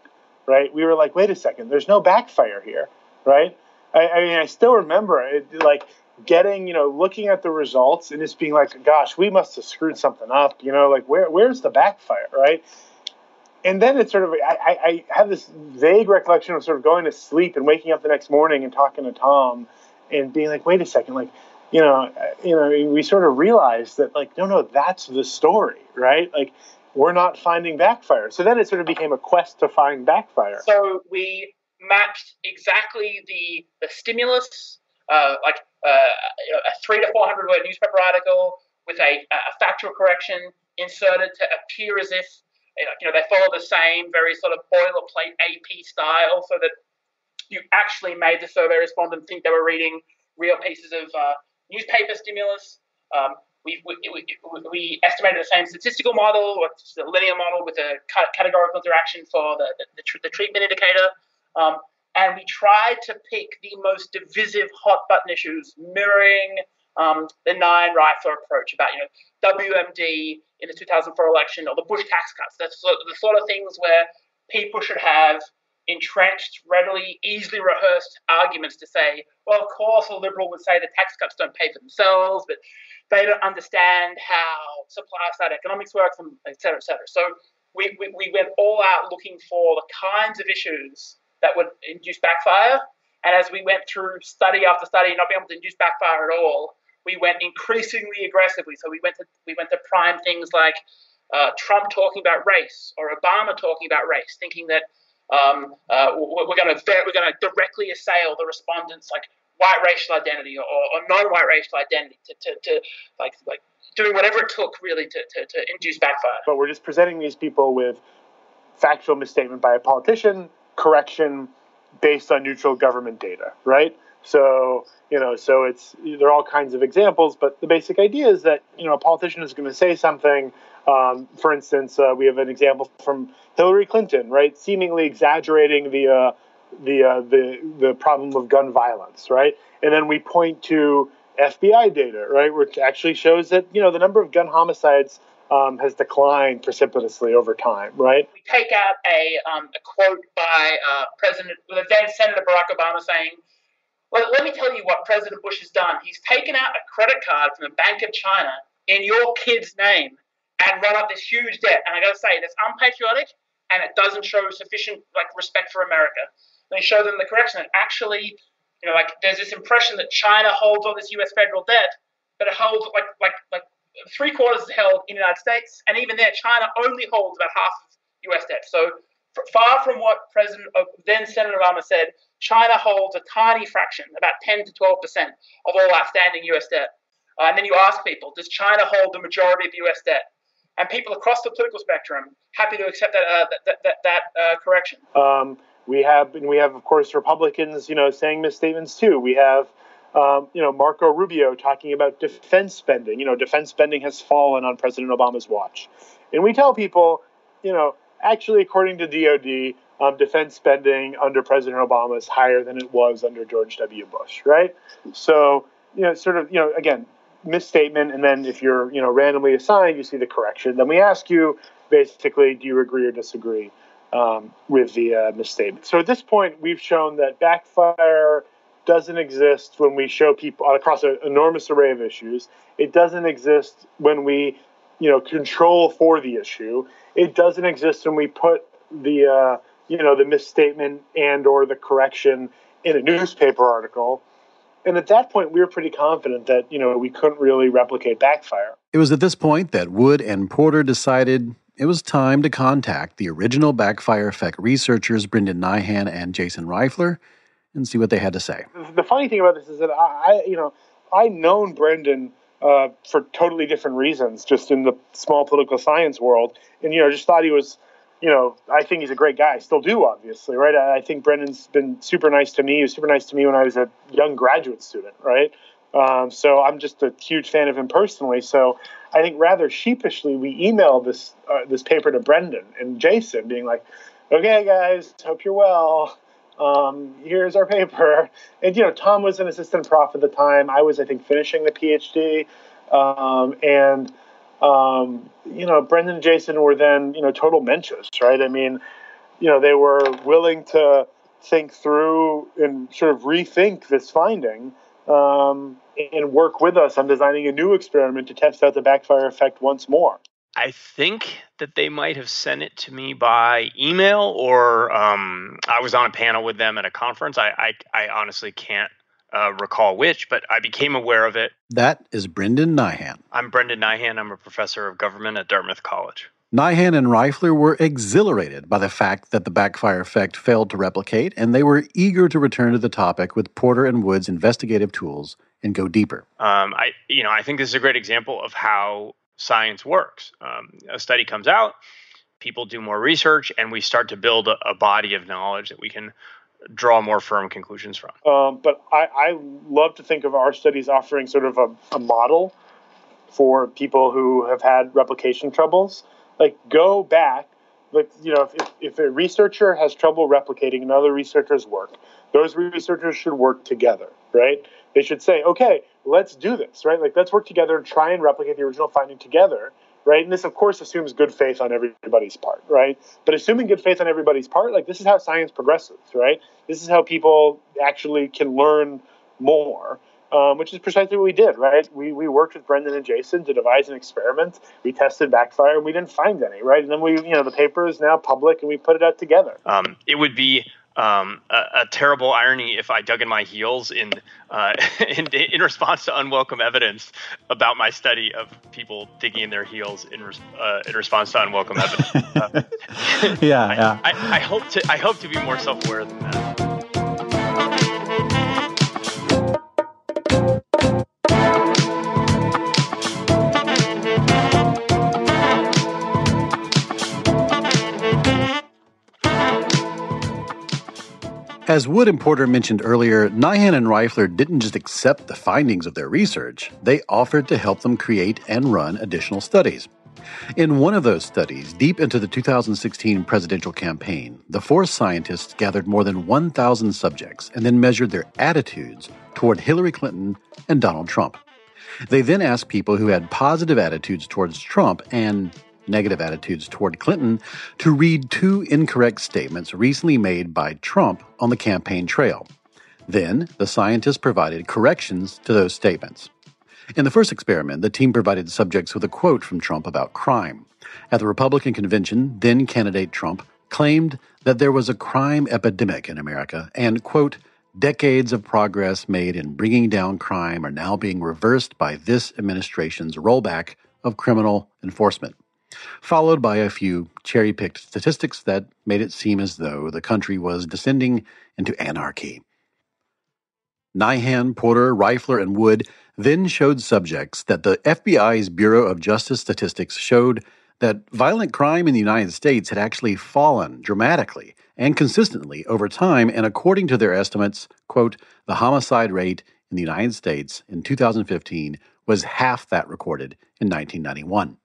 right? We were like, wait a second, there's no backfire here, right? I, I mean, I still remember it, like getting, you know, looking at the results and just being like, gosh, we must have screwed something up, you know, like where where's the backfire, right? And then it's sort of, I, I have this vague recollection of sort of going to sleep and waking up the next morning and talking to Tom and being like, wait a second, like, you know, you know, we sort of realized that like, no, no, that's the story, right? Like, we're not finding backfire. So then it sort of became a quest to find backfire. So we mapped exactly the the stimulus, uh, like uh, a three to four hundred word newspaper article with a, a factual correction inserted to appear as if you know they follow the same very sort of boilerplate AP style, so that you actually made the survey respondent think they were reading real pieces of uh, newspaper stimulus. Um, we, we, we, estimated the same statistical model, or the linear model with a categorical interaction for the, the, the treatment indicator. Um, and we tried to pick the most divisive hot button issues, mirroring um, the Nyhan Reifler approach about you know WMD in the 2004 election or the Bush tax cuts. That's the sort of things where people should have entrenched, readily, easily rehearsed arguments to say, well, of course, a liberal would say the tax cuts don't pay for themselves, but they don't understand how supply side economics works, and et cetera, et cetera. So we, we, we went all out looking for the kinds of issues that would induce backfire. And as we went through study after study, not being able to induce backfire at all, we went increasingly aggressively. So we went to we went to prime things like uh, Trump talking about race or Obama talking about race, thinking that um, uh, we're going to we're going to directly assail the respondents like white racial identity or, or non-white racial identity to, to, to like like doing whatever it took really to, to, to induce backfire. But we're just presenting these people with factual misstatement by a politician, correction based on neutral government data, right? So, you know, so it's there are all kinds of examples, but the basic idea is that, you know, a politician is going to say something. Um, for instance, uh, we have an example from Hillary Clinton, right? Seemingly exaggerating the uh, the uh, the the problem of gun violence, right? And then we point to FBI data, right, which actually shows that you know the number of gun homicides um, has declined precipitously over time, right? We take out a, um, a quote by uh, President, then Senator Barack Obama saying, well, let me tell you what President Bush has done. He's taken out a credit card from the Bank of China in your kid's name and run up this huge debt. And I got to say, that's unpatriotic and it doesn't show sufficient like respect for America. They show them the correction that actually, you know, like there's this impression that China holds all this U.S. federal debt, but it holds like like like three quarters is held in the United States, and even there, China only holds about half of U.S. debt. So far from what President then Senator Obama said, China holds a tiny fraction, about 10 to 12 percent of all outstanding U.S. debt. Uh, and then you ask people, does China hold the majority of U.S. debt? And people across the political spectrum happy to accept that uh, that that, that uh, correction. Um, we have, and we have, of course, Republicans, you know, saying misstatements too. We have um, you know, Marco Rubio talking about defense spending. You know, defense spending has fallen on President Obama's watch. And we tell people, you know, actually, according to DOD, um, defense spending under President Obama is higher than it was under George W. Bush, right? So, you know, sort of, you know, again, misstatement. And then if you're, you know, randomly assigned, you see the correction. Then we ask you, basically, do you agree or disagree um, with the uh, misstatement? So at this point, we've shown that backfire doesn't exist when we show people across an enormous array of issues. It doesn't exist when we, you know, control for the issue. It doesn't exist when we put the, uh, you know, the misstatement and or the correction in a newspaper article. And at that point, we were pretty confident that you know we couldn't really replicate backfire. It was at this point that Wood and Porter decided it was time to contact the original backfire effect researchers Brendan Nyhan and Jason Reifler and see what they had to say. The funny thing about this is that I, you know, I known Brendan uh, for totally different reasons, just in the small political science world, and you know, just thought he was, you know, I think he's a great guy. I still do, obviously, right? I think Brendan's been super nice to me. He was super nice to me when I was a young graduate student, right? Um, so I'm just a huge fan of him personally. So I think rather sheepishly we emailed this uh, this paper to Brendan and Jason, being like, "Okay, guys, hope you're well um, here's our paper. And, you know, Tom was an assistant prof at the time. I was, I think, finishing the PhD. Um, and, um, you know, Brendan and Jason were then, you know, total mentors, right? I mean, you know, they were willing to think through and sort of rethink this finding um, and work with us on designing a new experiment to test out the backfire effect once more. I think that they might have sent it to me by email, or um, I was on a panel with them at a conference. I, I, I honestly can't uh, recall which, but I became aware of it. That is Brendan Nyhan. I'm Brendan Nyhan. I'm a professor of government at Dartmouth College. Nyhan and Reifler were exhilarated by the fact that the backfire effect failed to replicate, and they were eager to return to the topic with Porter and Wood's investigative tools and go deeper. Um, I, you know, I think this is a great example of how science works. Um, a study comes out, people do more research, and we start to build a, a body of knowledge that we can draw more firm conclusions from. Um, but I, I, love to think of our studies offering sort of a, a model for people who have had replication troubles. Like, go back like you know if, if a researcher has trouble replicating another researcher's work those researchers should work together right? They should say okay let's do this right? Like let's work together and try and replicate the original finding together right? And this of course assumes good faith on everybody's part right? But assuming good faith on everybody's part like this is how science progresses right? This is how people actually can learn more um, which is precisely what we did, right? We, we worked with Brendan and Jason to devise an experiment. We tested backfire, and we didn't find any, right? And then we, you know, the paper is now public, and we put it out together. Um, it would be um, a, a, terrible irony if I dug in my heels in, uh, in, in response to unwelcome evidence about my study of people digging in their heels in uh, in response to unwelcome evidence. Uh, yeah, yeah. I, I, I, hope to I hope to be more self aware than that. As Wood and Porter mentioned earlier, Nyhan and Reifler didn't just accept the findings of their research, they offered to help them create and run additional studies. In one of those studies, deep into the 2016 presidential campaign, the four scientists gathered more than 1,000 subjects and then measured their attitudes toward Hillary Clinton and Donald Trump. They then asked people who had positive attitudes towards Trump and negative attitudes toward Clinton to read two incorrect statements recently made by Trump on the campaign trail. Then, the scientists provided corrections to those statements. In the first experiment, the team provided subjects with a quote from Trump about crime. At the Republican convention, then candidate Trump claimed that there was a crime epidemic in America and, quote, decades of progress made in bringing down crime are now being reversed by this administration's rollback of criminal enforcement followed by a few cherry picked statistics that made it seem as though the country was descending into anarchy. Nyhan, Porter, Reifler, and Wood then showed subjects that the FBI's Bureau of Justice Statistics showed that violent crime in the United States had actually fallen dramatically and consistently over time, and according to their estimates, quote, the homicide rate in the United States in 2015 was half that recorded in 1991.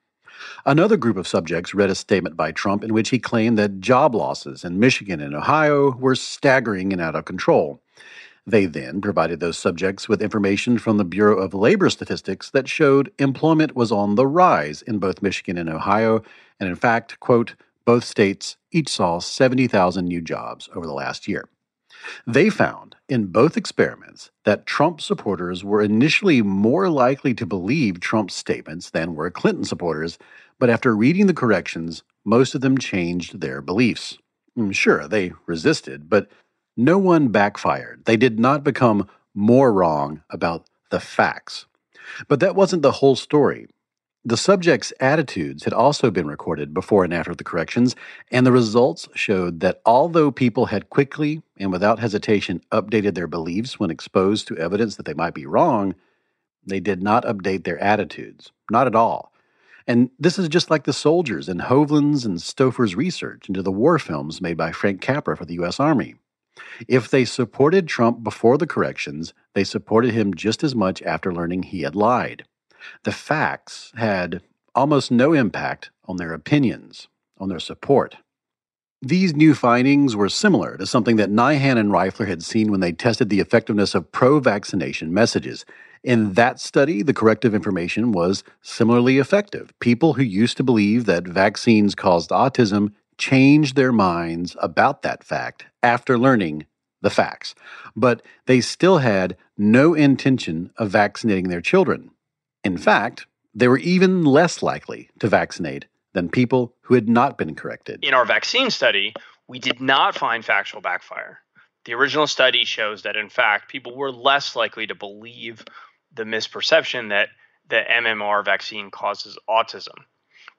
Another group of subjects read a statement by Trump in which he claimed that job losses in Michigan and Ohio were staggering and out of control. They then provided those subjects with information from the Bureau of Labor Statistics that showed employment was on the rise in both Michigan and Ohio, and in fact, quote, both states each saw 70,000 new jobs over the last year. They found in both experiments that Trump supporters were initially more likely to believe Trump's statements than were Clinton supporters, but after reading the corrections, most of them changed their beliefs. Mm, sure, they resisted, but no one backfired. They did not become more wrong about the facts. But that wasn't the whole story. The subject's attitudes had also been recorded before and after the corrections, and the results showed that although people had quickly and without hesitation updated their beliefs when exposed to evidence that they might be wrong, they did not update their attitudes. Not at all. And this is just like the soldiers in Hovland's and Stouffer's research into the war films made by Frank Capra for the U.S. Army. If they supported Trump before the corrections, they supported him just as much after learning he had lied the facts had almost no impact on their opinions, on their support. These new findings were similar to something that Nyhan and Reifler had seen when they tested the effectiveness of pro vaccination messages. In that study, the corrective information was similarly effective. People who used to believe that vaccines caused autism changed their minds about that fact after learning the facts. But they still had no intention of vaccinating their children. In fact, they were even less likely to vaccinate than people who had not been corrected. In our vaccine study, we did not find factual backfire. The original study shows that, in fact, people were less likely to believe the misperception that the MMR vaccine causes autism.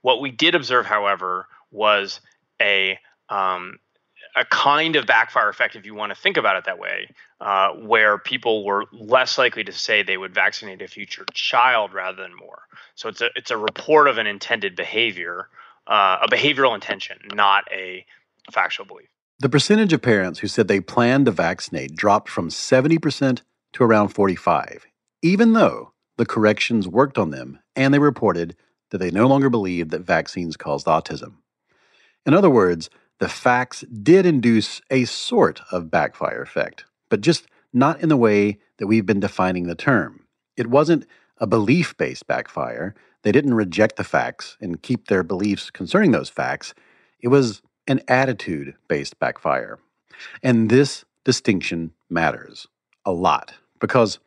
What we did observe, however, was a um, a kind of backfire effect, if you want to think about it that way, uh, where people were less likely to say they would vaccinate a future child rather than more. So it's a it's a report of an intended behavior, uh, a behavioral intention, not a factual belief. The percentage of parents who said they planned to vaccinate dropped from 70% to around 45, even though the corrections worked on them and they reported that they no longer believed that vaccines caused autism. In other words, the facts did induce a sort of backfire effect, but just not in the way that we've been defining the term. It wasn't a belief based backfire. They didn't reject the facts and keep their beliefs concerning those facts. It was an attitude based backfire. And this distinction matters a lot because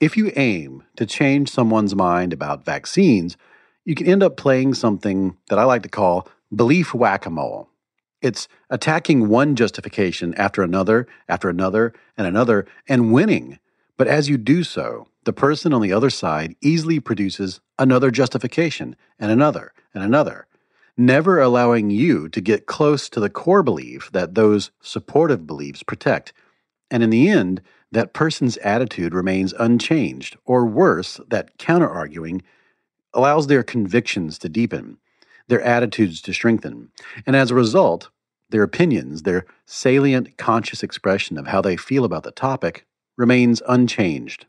if you aim to change someone's mind about vaccines, you can end up playing something that I like to call belief whack a mole. It's attacking one justification after another, after another, and another, and winning. But as you do so, the person on the other side easily produces another justification, and another, and another, never allowing you to get close to the core belief that those supportive beliefs protect. And in the end, that person's attitude remains unchanged, or worse, that counter arguing allows their convictions to deepen their attitudes to strengthen, and as a result, their opinions, their salient conscious expression of how they feel about the topic, remains unchanged.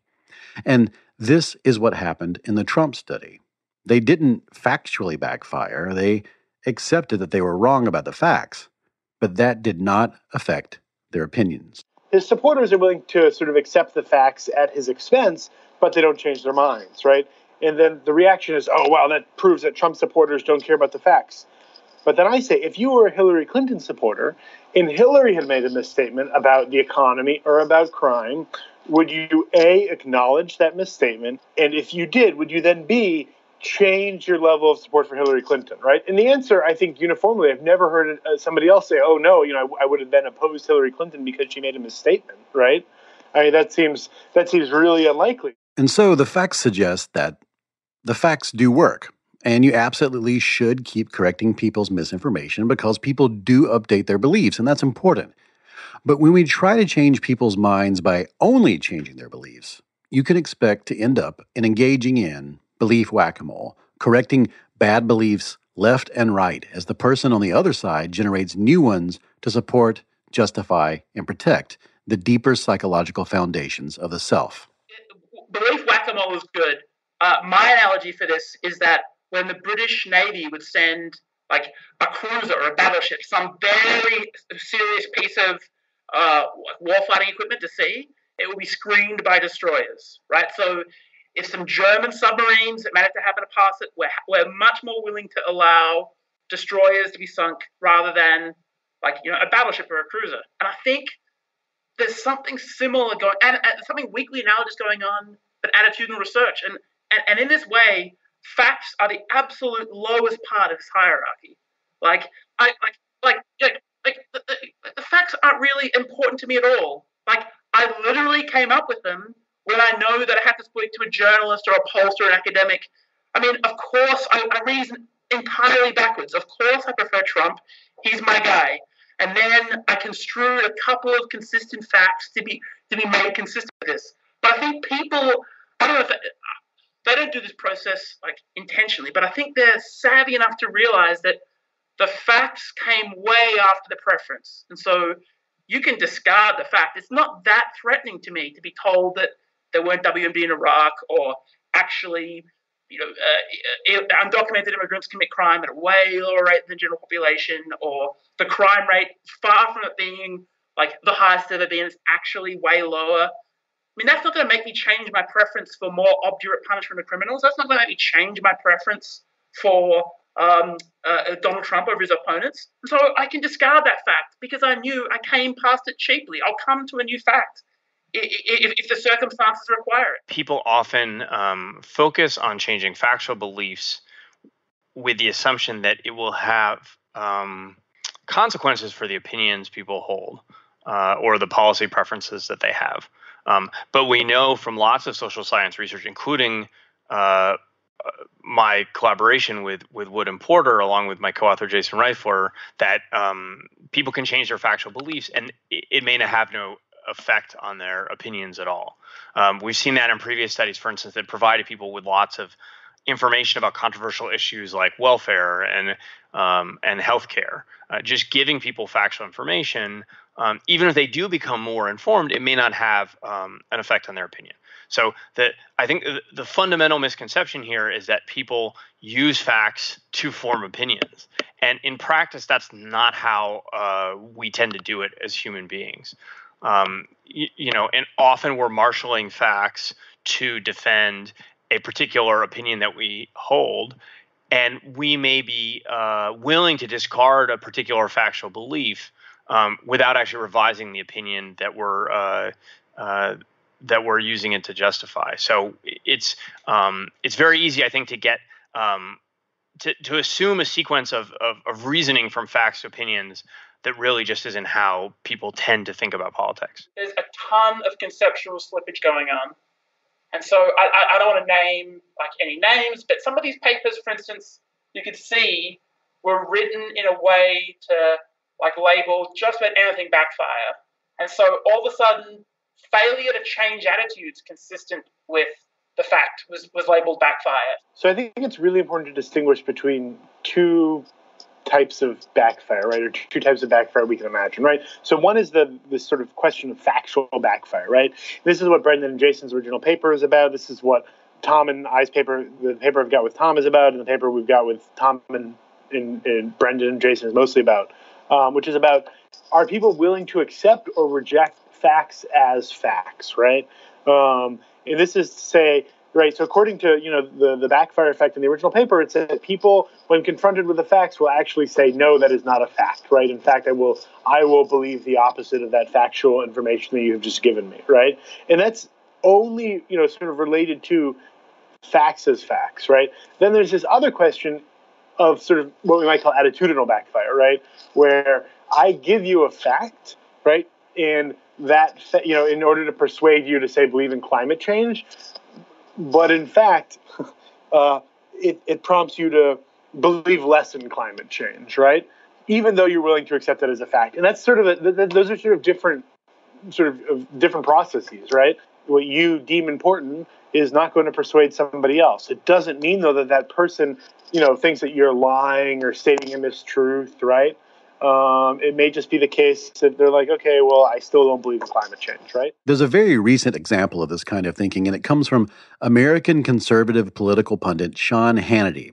And this is what happened in the Trump study. They didn't factually backfire, they accepted that they were wrong about the facts, but that did not affect their opinions. His supporters are willing to sort of accept the facts at his expense, but they don't change their minds, right? And then the reaction is, oh, wow, that proves that Trump supporters don't care about the facts. But then I say, if you were a Hillary Clinton supporter and Hillary had made a misstatement about the economy or about crime, would you A, acknowledge that misstatement? And if you did, would you then B, change your level of support for Hillary Clinton, right? And the answer, I think, uniformly, I've never heard uh, somebody else say, oh, no, you know, I, I would have then opposed Hillary Clinton because she made a misstatement, right? I mean, that seems that seems really unlikely. And so the facts suggest that the facts do work. And you absolutely should keep correcting people's misinformation because people do update their beliefs, and that's important. But when we try to change people's minds by only changing their beliefs, you can expect to end up in engaging in belief whack a mole, correcting bad beliefs left and right as the person on the other side generates new ones to support, justify, and protect the deeper psychological foundations of the self. Belief whack a mole is good uh, my analogy for this is that when the British Navy would send like a cruiser or a battleship, some very serious piece of uh, warfighting equipment to sea, it would be screened by destroyers, right? So if some German submarines that managed to happen to pass it, we're, we're much more willing to allow destroyers to be sunk rather than like you know a battleship or a cruiser. And I think there's something similar going, and, and something weakly analogous going on, but attitudinal research. And and, and in this way, facts are the absolute lowest part of this hierarchy. Like, I like like like, like the, the, the facts aren't really important to me at all. Like, I literally came up with them when I know that I have to speak to a journalist or a pollster or an academic. I mean, of course, I, I reason entirely backwards. Of course, I prefer Trump. He's my guy. And then I construed a couple of consistent facts to be to be made consistent with this. But I think people, I don't know if they don't do this process like intentionally, but I think they're savvy enough to realize that the facts came way after the preference. And so you can discard the fact. It's not that threatening to me to be told that there weren't WMD in Iraq or actually, you know, uh, undocumented immigrants commit crime at a way lower rate than the general population or the crime rate, far from it being like the highest ever been, is actually way lower mean, that's not going to make me change my preference for more obdurate punishment of criminals. That's not going to make me change my preference for um, uh, Donald Trump over his opponents. So I can discard that fact because I knew I came past it cheaply. I'll come to a new fact if, if the circumstances require it. People often um, focus on changing factual beliefs with the assumption that it will have um, consequences for the opinions people hold uh, or the policy preferences that they have. Um, but we know from lots of social science research, including uh, my collaboration with with Wood and Porter, along with my co-author Jason Reifler, that um, people can change their factual beliefs, and it, it, may not have no effect on their opinions at all. Um, we've seen that in previous studies, for instance, that provided people with lots of information about controversial issues like welfare and um, and healthcare. Uh, just giving people factual information um, even if they do become more informed, it may not have um, an effect on their opinion. So the, I think the, the, fundamental misconception here is that people use facts to form opinions, and in practice, that's not how uh, we tend to do it as human beings. Um, you, you know, and often we're marshaling facts to defend a particular opinion that we hold, and we may be uh, willing to discard a particular factual belief um, without actually revising the opinion that we're uh, uh, that we're using it to justify. So it's um, it's very easy, I think, to get um, to, to assume a sequence of, of, of reasoning from facts to opinions that really just isn't how people tend to think about politics. There's a ton of conceptual slippage going on. And so I, I, I don't want to name like any names, but some of these papers, for instance, you could see were written in a way to like label just about anything backfire. And so all of a sudden, failure to change attitudes consistent with the fact was, was labeled backfire. So I think it's really important to distinguish between two types of backfire, right? Or two types of backfire we can imagine, right? So one is the this sort of question of factual backfire, right? This is what Brendan and Jason's original paper is about. This is what Tom and I's paper, the paper I've got with Tom is about, and the paper we've got with Tom and, and, and Brendan and Jason is mostly about, um, which is about are people willing to accept or reject facts as facts, right? Um, and this is to say, right, so according to, you know, the, the backfire effect in the original paper, it said that people, when confronted with the facts, will actually say, no, that is not a fact, right? In fact, I will, I will believe the opposite of that factual information that you have just given me, right? And that's only, you know, sort of related to facts as facts, right? Then there's this other question of sort of what we might call attitudinal backfire, right? Where I give you a fact, right? And that, you know, in order to persuade you to say believe in climate change, but in fact, uh, it, it prompts you to believe less in climate change, right? Even though you're willing to accept that as a fact. And that's sort of, a, those are sort of different, sort of different processes, right? What you deem important is not going to persuade somebody else. It doesn't mean though that that person, you know, thinks that you're lying or stating a mistruth, right? Um, it may just be the case that they're like, okay, well, I still don't believe in climate change, right? There's a very recent example of this kind of thinking, and it comes from American conservative political pundit Sean Hannity.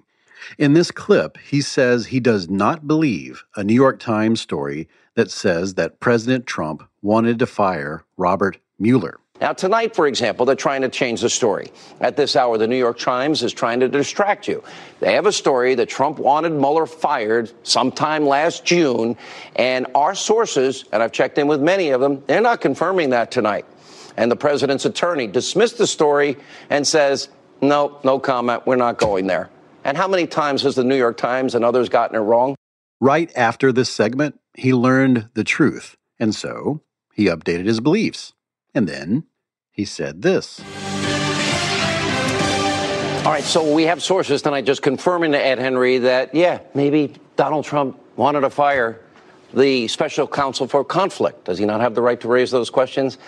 In this clip, he says he does not believe a New York Times story that says that President Trump wanted to fire Robert Mueller. Now, tonight, for example, they're trying to change the story. At this hour, the New York Times is trying to distract you. They have a story that Trump wanted Mueller fired sometime last June, and our sources, and I've checked in with many of them, they're not confirming that tonight. And the president's attorney dismissed the story and says, no, no comment, we're not going there. And how many times has the New York Times and others gotten it wrong? Right after this segment, he learned the truth, and so he updated his beliefs. And then he said this. All right, so we have sources tonight just confirming to Ed Henry that, yeah, maybe Donald Trump wanted to fire the special counsel for conflict. Does he not have the right to raise those questions?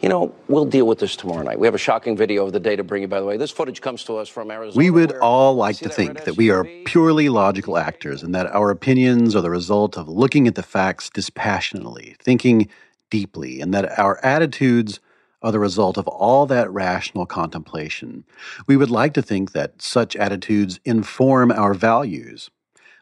You know, we'll deal with this tomorrow night. We have a shocking video of the day to bring you, by the way. This footage comes to us from Arizona. We would all like to think that we are purely logical actors and that our opinions are the result of looking at the facts dispassionately, thinking deeply, and that our attitudes are the result of all that rational contemplation. We would like to think that such attitudes inform our values.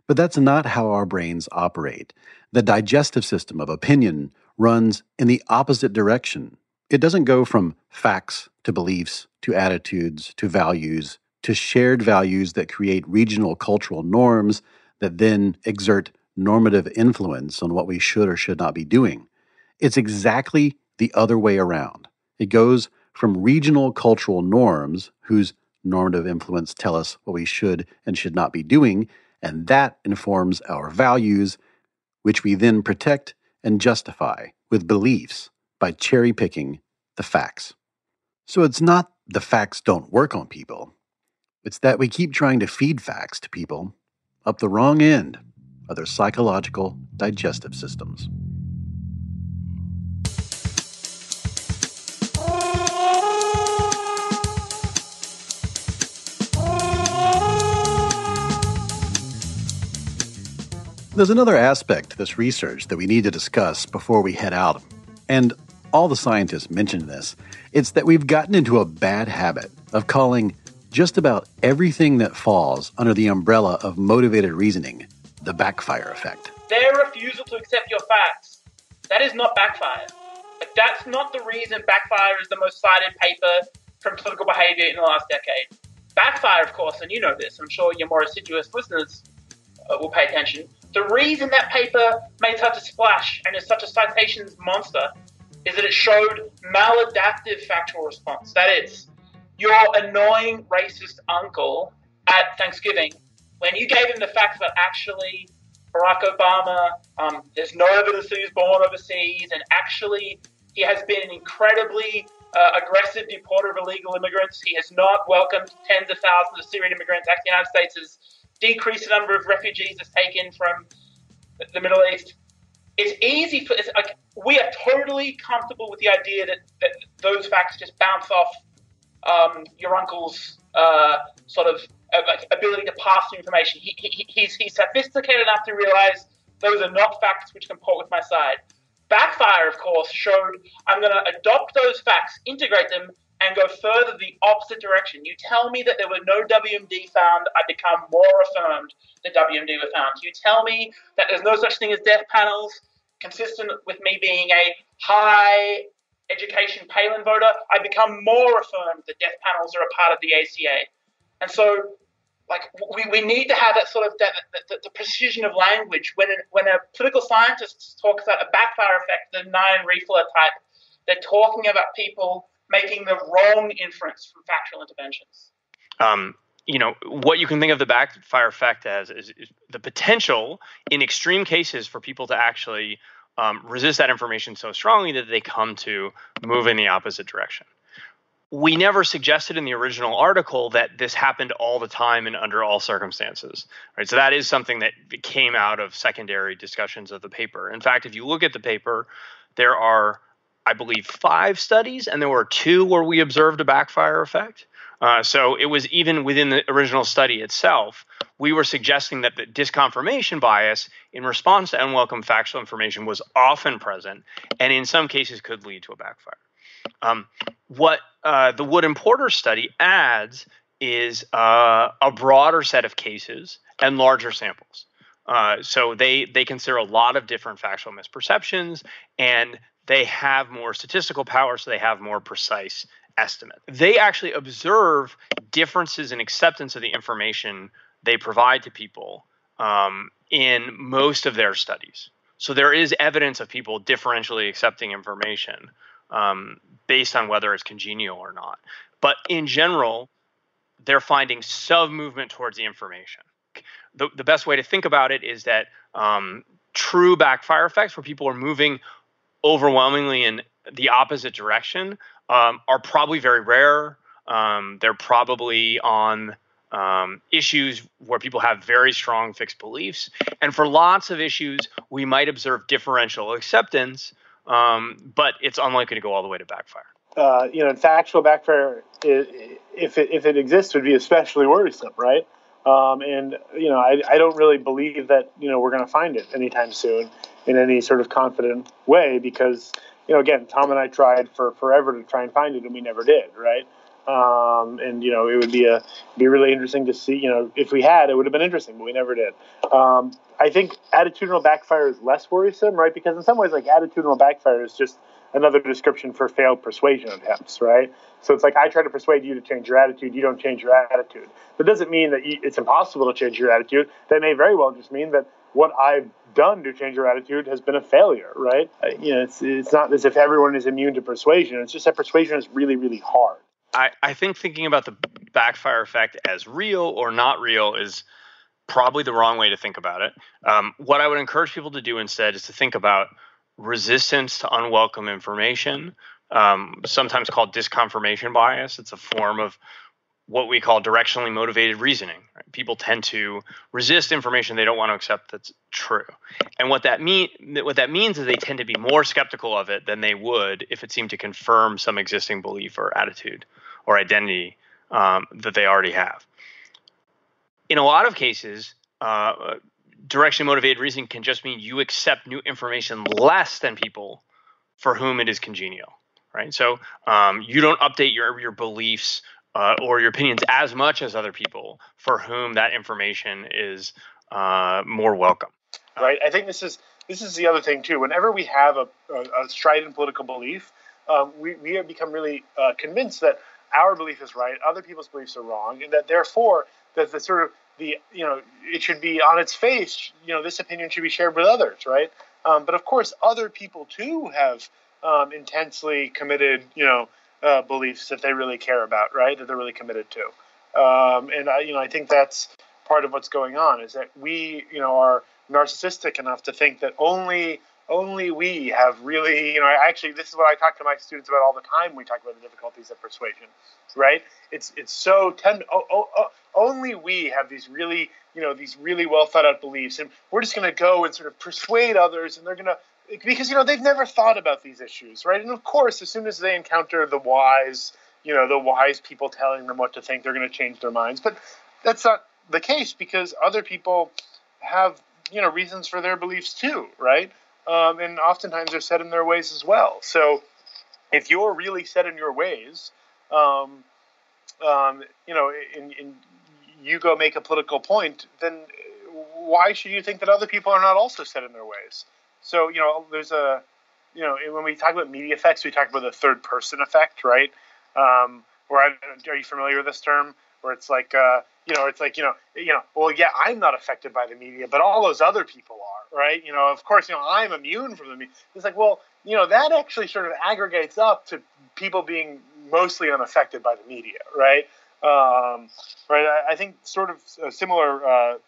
But that's not how our brains operate. The digestive system of opinion runs in the opposite direction. It doesn't go from facts to beliefs to attitudes to values to shared values that create regional cultural norms that then exert normative influence on what we should or should not be doing. It's exactly the other way around. It goes from regional cultural norms, whose normative influence tell us what we should and should not be doing, and that informs our values, which we then protect and justify with beliefs by cherry picking the facts. So it's not the facts don't work on people, it's that we keep trying to feed facts to people up the wrong end of their psychological digestive systems. There's another aspect to this research that we need to discuss before we head out. And all the scientists mentioned this. It's that we've gotten into a bad habit of calling just about everything that falls under the umbrella of motivated reasoning the backfire effect. Their refusal to accept your facts, that is not backfire. That's not the reason backfire is the most cited paper from political behavior in the last decade. Backfire, of course, and you know this, I'm sure your more assiduous listeners uh, will pay attention. The reason that paper made such a splash and is such a citations monster is that it showed maladaptive factual response. That is, your annoying racist uncle at Thanksgiving when you gave him the facts that actually Barack Obama, um, there's no evidence that he was born overseas, and actually he has been an incredibly uh, aggressive deporter of illegal immigrants. He has not welcomed tens of thousands of Syrian immigrants. Actually, the United States has decreased the number of refugees it's taken from the Middle East. It's easy for it's like we are totally comfortable with the idea that, that those facts just bounce off um, your uncle's uh, sort of uh, like ability to pass information. He, he, he's, he's sophisticated enough to realize those are not facts which comport with my side. Backfire, of course, showed I'm going to adopt those facts, integrate them, and go further the opposite direction. You tell me that there were no WMD found, I become more affirmed that WMD were found. You tell me that there's no such thing as death panels, consistent with me being a high education Palin voter, I become more affirmed that death panels are a part of the ACA. And so, like, we, we need to have that sort of that, the, the precision of language. When, when a political scientist talks about a backfire effect, the Nyhan Reifler type, they're talking about people making the wrong inference from factual interventions. Um, you know what you can think of the backfire effect as is, is the potential in extreme cases for people to actually um, resist that information so strongly that they come to move in the opposite direction. We never suggested in the original article that this happened all the time and under all circumstances. Right? So that is something that came out of secondary discussions of the paper. In fact, if you look at the paper, there are, I believe, five studies, and there were two where we observed a backfire effect. Uh, so it was even within the original study itself, we were suggesting that the disconfirmation bias in response to unwelcome factual information was often present and in some cases could lead to a backfire. Um, what uh, the Wood and Porter study adds is uh, a broader set of cases and larger samples. Uh, so they they consider a lot of different factual misperceptions and they have more statistical power, so they have more precise estimate. They actually observe differences in acceptance of the information they provide to people um, in most of their studies. So there is evidence of people differentially accepting information um, based on whether it's congenial or not. But in general, they're finding some movement towards the information. The, the best way to think about it is that um, true backfire effects, where people are moving overwhelmingly in the opposite direction, um, are probably very rare. Um, they're probably on um, issues where people have very strong fixed beliefs. And for lots of issues, we might observe differential acceptance, um, but it's unlikely to go all the way to backfire. Uh, you know, factual backfire, if it, if it exists, would be especially worrisome, right? Um, and you know, I, I don't really believe that you know we're going to find it anytime soon in any sort of confident way because you know, again, Tom and I tried for forever to try and find it, and we never did, right? Um, and you know, it would be a be really interesting to see. You know, if we had, it would have been interesting, but we never did. Um, I think attitudinal backfire is less worrisome, right? Because in some ways, like attitudinal backfire is just another description for failed persuasion attempts, right? So it's like I try to persuade you to change your attitude, you don't change your attitude. That doesn't mean that you, it's impossible to change your attitude. That may very well just mean that what I've done to change your attitude has been a failure, right? Uh, you know, it's, it's not as if everyone is immune to persuasion. It's just that persuasion is really, really hard. I, I think thinking about the backfire effect as real or not real is probably the wrong way to think about it. Um, what I would encourage people to do instead is to think about resistance to unwelcome information, um, sometimes called disconfirmation bias. It's a form of what we call directionally motivated reasoning. Right? People tend to resist information they don't want to accept that's true, and what that mean what that means is they tend to be more skeptical of it than they would if it seemed to confirm some existing belief or attitude or identity um, that they already have. In a lot of cases, uh, directionally motivated reasoning can just mean you accept new information less than people for whom it is congenial right? So um, you don't update your your beliefs uh, or your opinions as much as other people for whom that information is uh, more welcome. Right. I think this is this is the other thing too. Whenever we have a, a, a strident political belief, um, we we have become really uh, convinced that our belief is right, other people's beliefs are wrong, and that therefore that the sort of the you know it should be on its face. You know, this opinion should be shared with others, right? Um, but of course, other people too have um, intensely committed, you know, uh, beliefs that they really care about, right? That they're really committed to. Um, and I, you know, I think that's part of what's going on is that we, you know, are narcissistic enough to think that only only we have really, you know, actually, this is what I talk to my students about all the time. We talk about the difficulties of persuasion, right? It's it's so tend. Oh, oh, oh, only we have these really, you know, these really well thought out beliefs, and we're just going to go and sort of persuade others, and they're going to because you know they've never thought about these issues, right? And of course, as soon as they encounter the wise, you know, the wise people telling them what to think, they're going to change their minds. But that's not the case because other people have you know reasons for their beliefs too, right? Um, and oftentimes they're set in their ways as well. So if you're really set in your ways, um, um, you know, and, and you go make a political point, then why should you think that other people are not also set in their ways? So you know, there's a you know when we talk about media effects, we talk about the third person effect, right? Um, where I, are you familiar with this term? Where it's like uh, you know, it's like you know, you know, well, yeah, I'm not affected by the media, but all those other people are, right? You know, of course, you know, I'm immune from the media. It's like, well, you know, that actually sort of aggregates up to people being mostly unaffected by the media, right? Um, right. I, I, think sort of a similar, uh,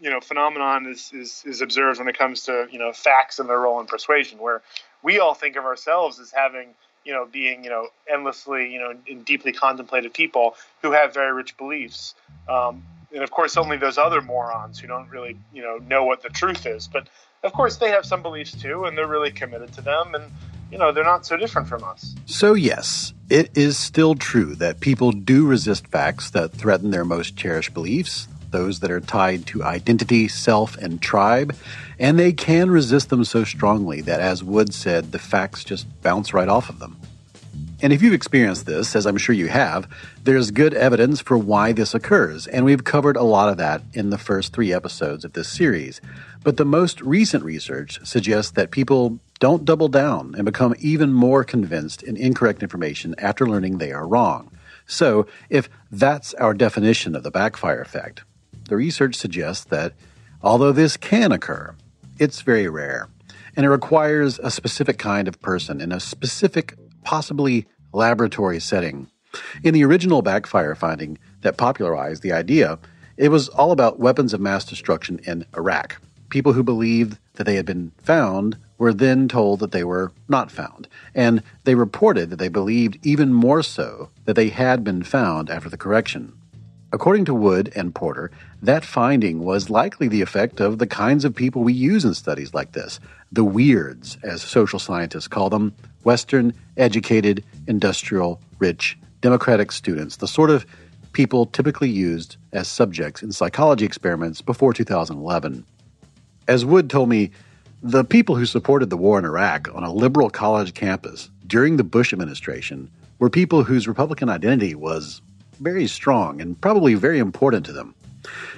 you know, phenomenon is, is is observed when it comes to you know facts and their role in persuasion, where we all think of ourselves as having you know, being, you know, endlessly, you know, deeply contemplative people who have very rich beliefs. Um, and of course, only those other morons who don't really, you know, know what the truth is. But of course, they have some beliefs too, and they're really committed to them. And, you know, they're not so different from us. So, yes, it is still true that people do resist facts that threaten their most cherished beliefs those that are tied to identity, self, and tribe, and they can resist them so strongly that, as Wood said, the facts just bounce right off of them. And if you've experienced this, as I'm sure you have, there's good evidence for why this occurs, and we've covered a lot of that in the first three episodes of this series. But the most recent research suggests that people don't double down and become even more convinced in incorrect information after learning they are wrong. So, if that's our definition of the backfire effect, the research suggests that although this can occur, it's very rare, and it requires a specific kind of person in a specific, possibly laboratory setting. In the original backfire finding that popularized the idea, it was all about weapons of mass destruction in Iraq. People who believed that they had been found were then told that they were not found, and they reported that they believed even more so that they had been found after the correction. According to Wood and Porter, that finding was likely the effect of the kinds of people we use in studies like this the weirds, as social scientists call them Western, educated, industrial, rich, democratic students, the sort of people typically used as subjects in psychology experiments before 2011. As Wood told me, the people who supported the war in Iraq on a liberal college campus during the Bush administration were people whose Republican identity was very strong and probably very important to them.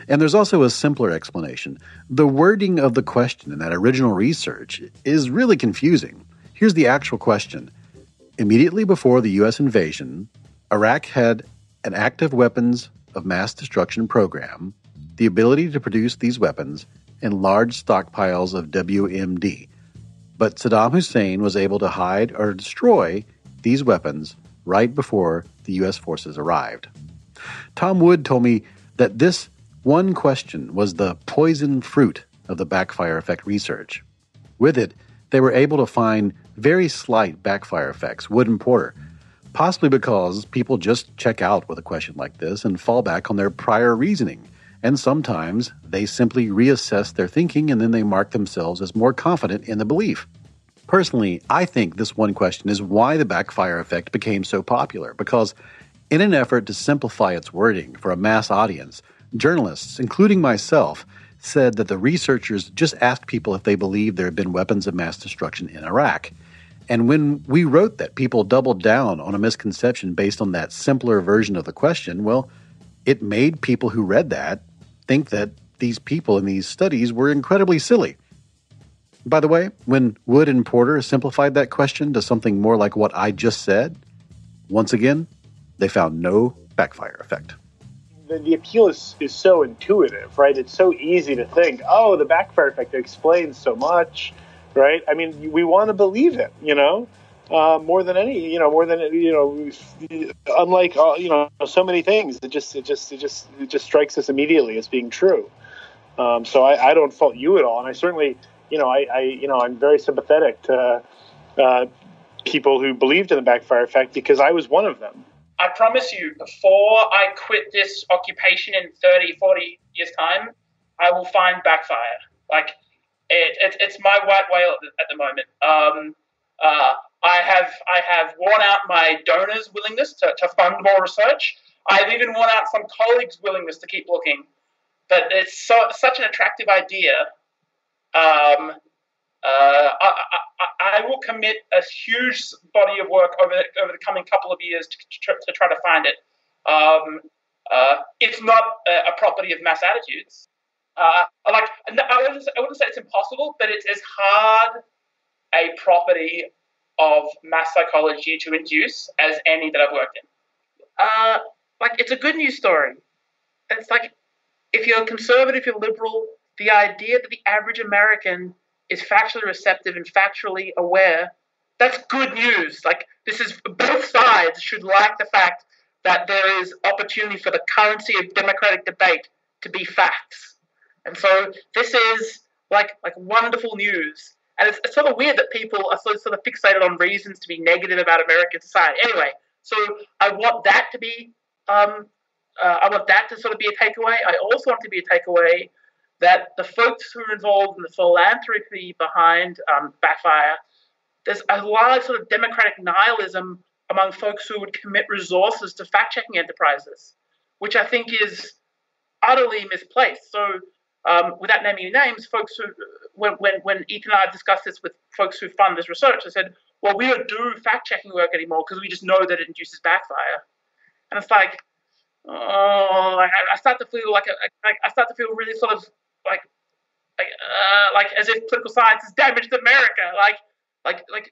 And there's also a simpler explanation. The wording of the question in that original research is really confusing. Here's the actual question Immediately before the U.S. invasion, Iraq had an active weapons of mass destruction program, the ability to produce these weapons, and large stockpiles of WMD. But Saddam Hussein was able to hide or destroy these weapons right before the U.S. forces arrived. Tom Wood told me that this one question was the poison fruit of the backfire effect research. With it, they were able to find very slight backfire effects, Wood and Porter, possibly because people just check out with a question like this and fall back on their prior reasoning. And sometimes they simply reassess their thinking and then they mark themselves as more confident in the belief. Personally, I think this one question is why the backfire effect became so popular, because in an effort to simplify its wording for a mass audience, journalists, including myself, said that the researchers just asked people if they believed there had been weapons of mass destruction in Iraq. And when we wrote that people doubled down on a misconception based on that simpler version of the question, well, it made people who read that think that these people in these studies were incredibly silly. By the way, when Wood and Porter simplified that question to something more like what I just said, once again, they found no backfire effect. The, the appeal is, is so intuitive, right? It's so easy to think, oh, the backfire effect explains so much, right? I mean, we want to believe it, you know? uh, more than any, you know, more than you know, unlike uh, you know so many things, it just it just it just it just strikes us immediately as being true. Um, so I, I, don't fault you at all, and I certainly, you know, I, I you know I'm very sympathetic to uh, people who believed in the backfire effect because I was one of them. I promise you, before I quit this occupation in 30, 40 years' time, I will find backfire. Like, it, it it's my white whale at the, at the moment. Um, uh, I have I have worn out my donors' willingness to, to fund more research. I've even worn out some colleagues' willingness to keep looking. But it's so, such an attractive idea. Um, uh, I, I, I, will commit a huge body of work over the, over the coming couple of years to, to, to try to find it. Um, uh, it's not a, a, property of mass attitudes. Uh, like I wouldn't, I wouldn't say it's impossible, but it's as hard a property of mass psychology to induce as any that I've worked in. Uh, like it's a good news story. It's like if you're conservative, you're liberal, the idea that the average American is factually receptive and factually aware, that's good news. Like this is both sides should like the fact that there is opportunity for the currency of democratic debate to be facts. And so this is like like wonderful news. And it's, it's sort of weird that people are of, sort of fixated on reasons to be negative about American society. Anyway, so I want that to be um, uh, I want that to sort of be a takeaway. I also want to be a takeaway that the folks who are involved in the philanthropy behind um, Backfire, there's a lot of sort of democratic nihilism among folks who would commit resources to fact checking enterprises, which I think is utterly misplaced. So, um, without naming names, folks who, when, when, when Ethan and I discussed this with folks who fund this research, I said, well, we don't do fact checking work anymore because we just know that it induces backfire. And it's like, oh, I, I start to feel like, a, like I start to feel really sort of like like uh, like as if political science has damaged America. Like like like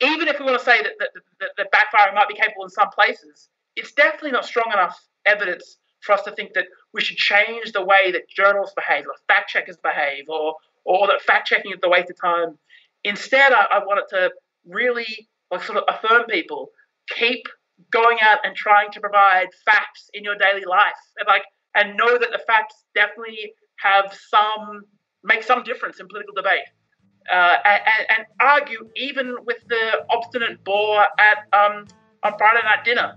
even if we want to say that that, that, backfiring might be capable in some places, it's definitely not strong enough evidence for us to think that we should change the way that journalists behave, or fact checkers behave, or or that fact checking is the waste of time. Instead, I, I wanted to really like sort of affirm people keep going out and trying to provide facts in your daily life and like and know that the facts definitely have some make some difference in political debate. Uh, and, and, argue even with the obstinate bore at um, on Friday night dinner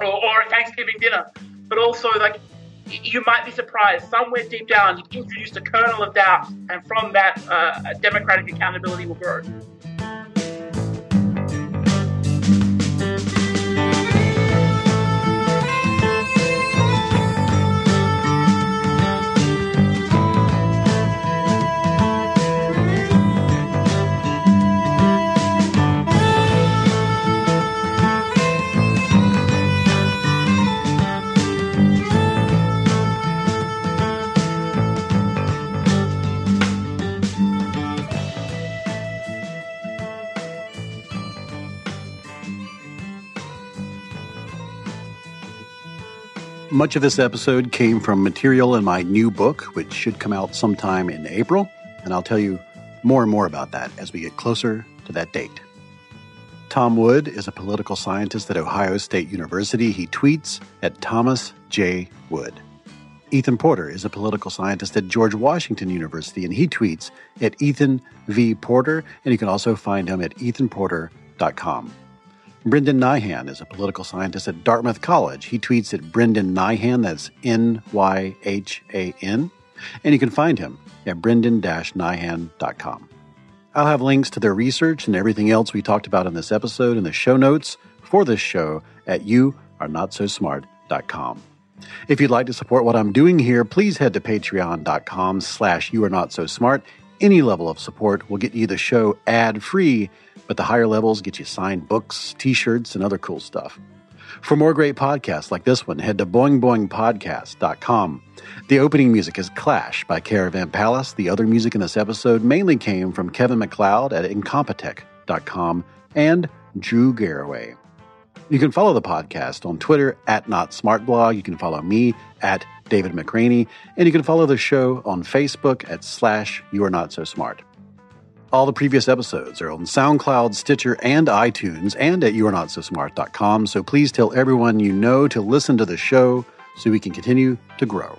or, or Thanksgiving dinner, but also like you might be surprised somewhere deep down you've introduced a kernel of doubt, and from that, uh, democratic accountability will grow. Much of this episode came from material in my new book, which should come out sometime in April, and I'll tell you more and more about that as we get closer to that date. Tom Wood is a political scientist at Ohio State University. He tweets at Thomas J. Wood. Ethan Porter is a political scientist at George Washington University, and he tweets at Ethan V. Porter, and you can also find him at ethanporter.com. Brendan Nyhan is a political scientist at Dartmouth College. He tweets at Brendan Nyhan, that's N Y H A N, and you can find him at brendan nyhan.com. I'll have links to their research and everything else we talked about in this episode in the show notes for this show at youarenotsosmart.com. If you'd like to support what I'm doing here, please head to patreon.com slash you are not so smart. Any level of support will get you the show ad free but the higher levels get you signed books, t shirts, and other cool stuff. For more great podcasts like this one, head to boingboingpodcast.com. The opening music is Clash by Caravan Palace. The other music in this episode mainly came from Kevin MacLeod at Incompetech.com and Drew Garraway. You can follow the podcast on Twitter at NotSmartBlog. You can follow me at David McRaney, and you can follow the show on Facebook at slash You Are Not So Smart. All the previous episodes are on SoundCloud, Stitcher, and iTunes, and at youarenotsosmart.com. So please tell everyone you know to listen to the show so we can continue to grow.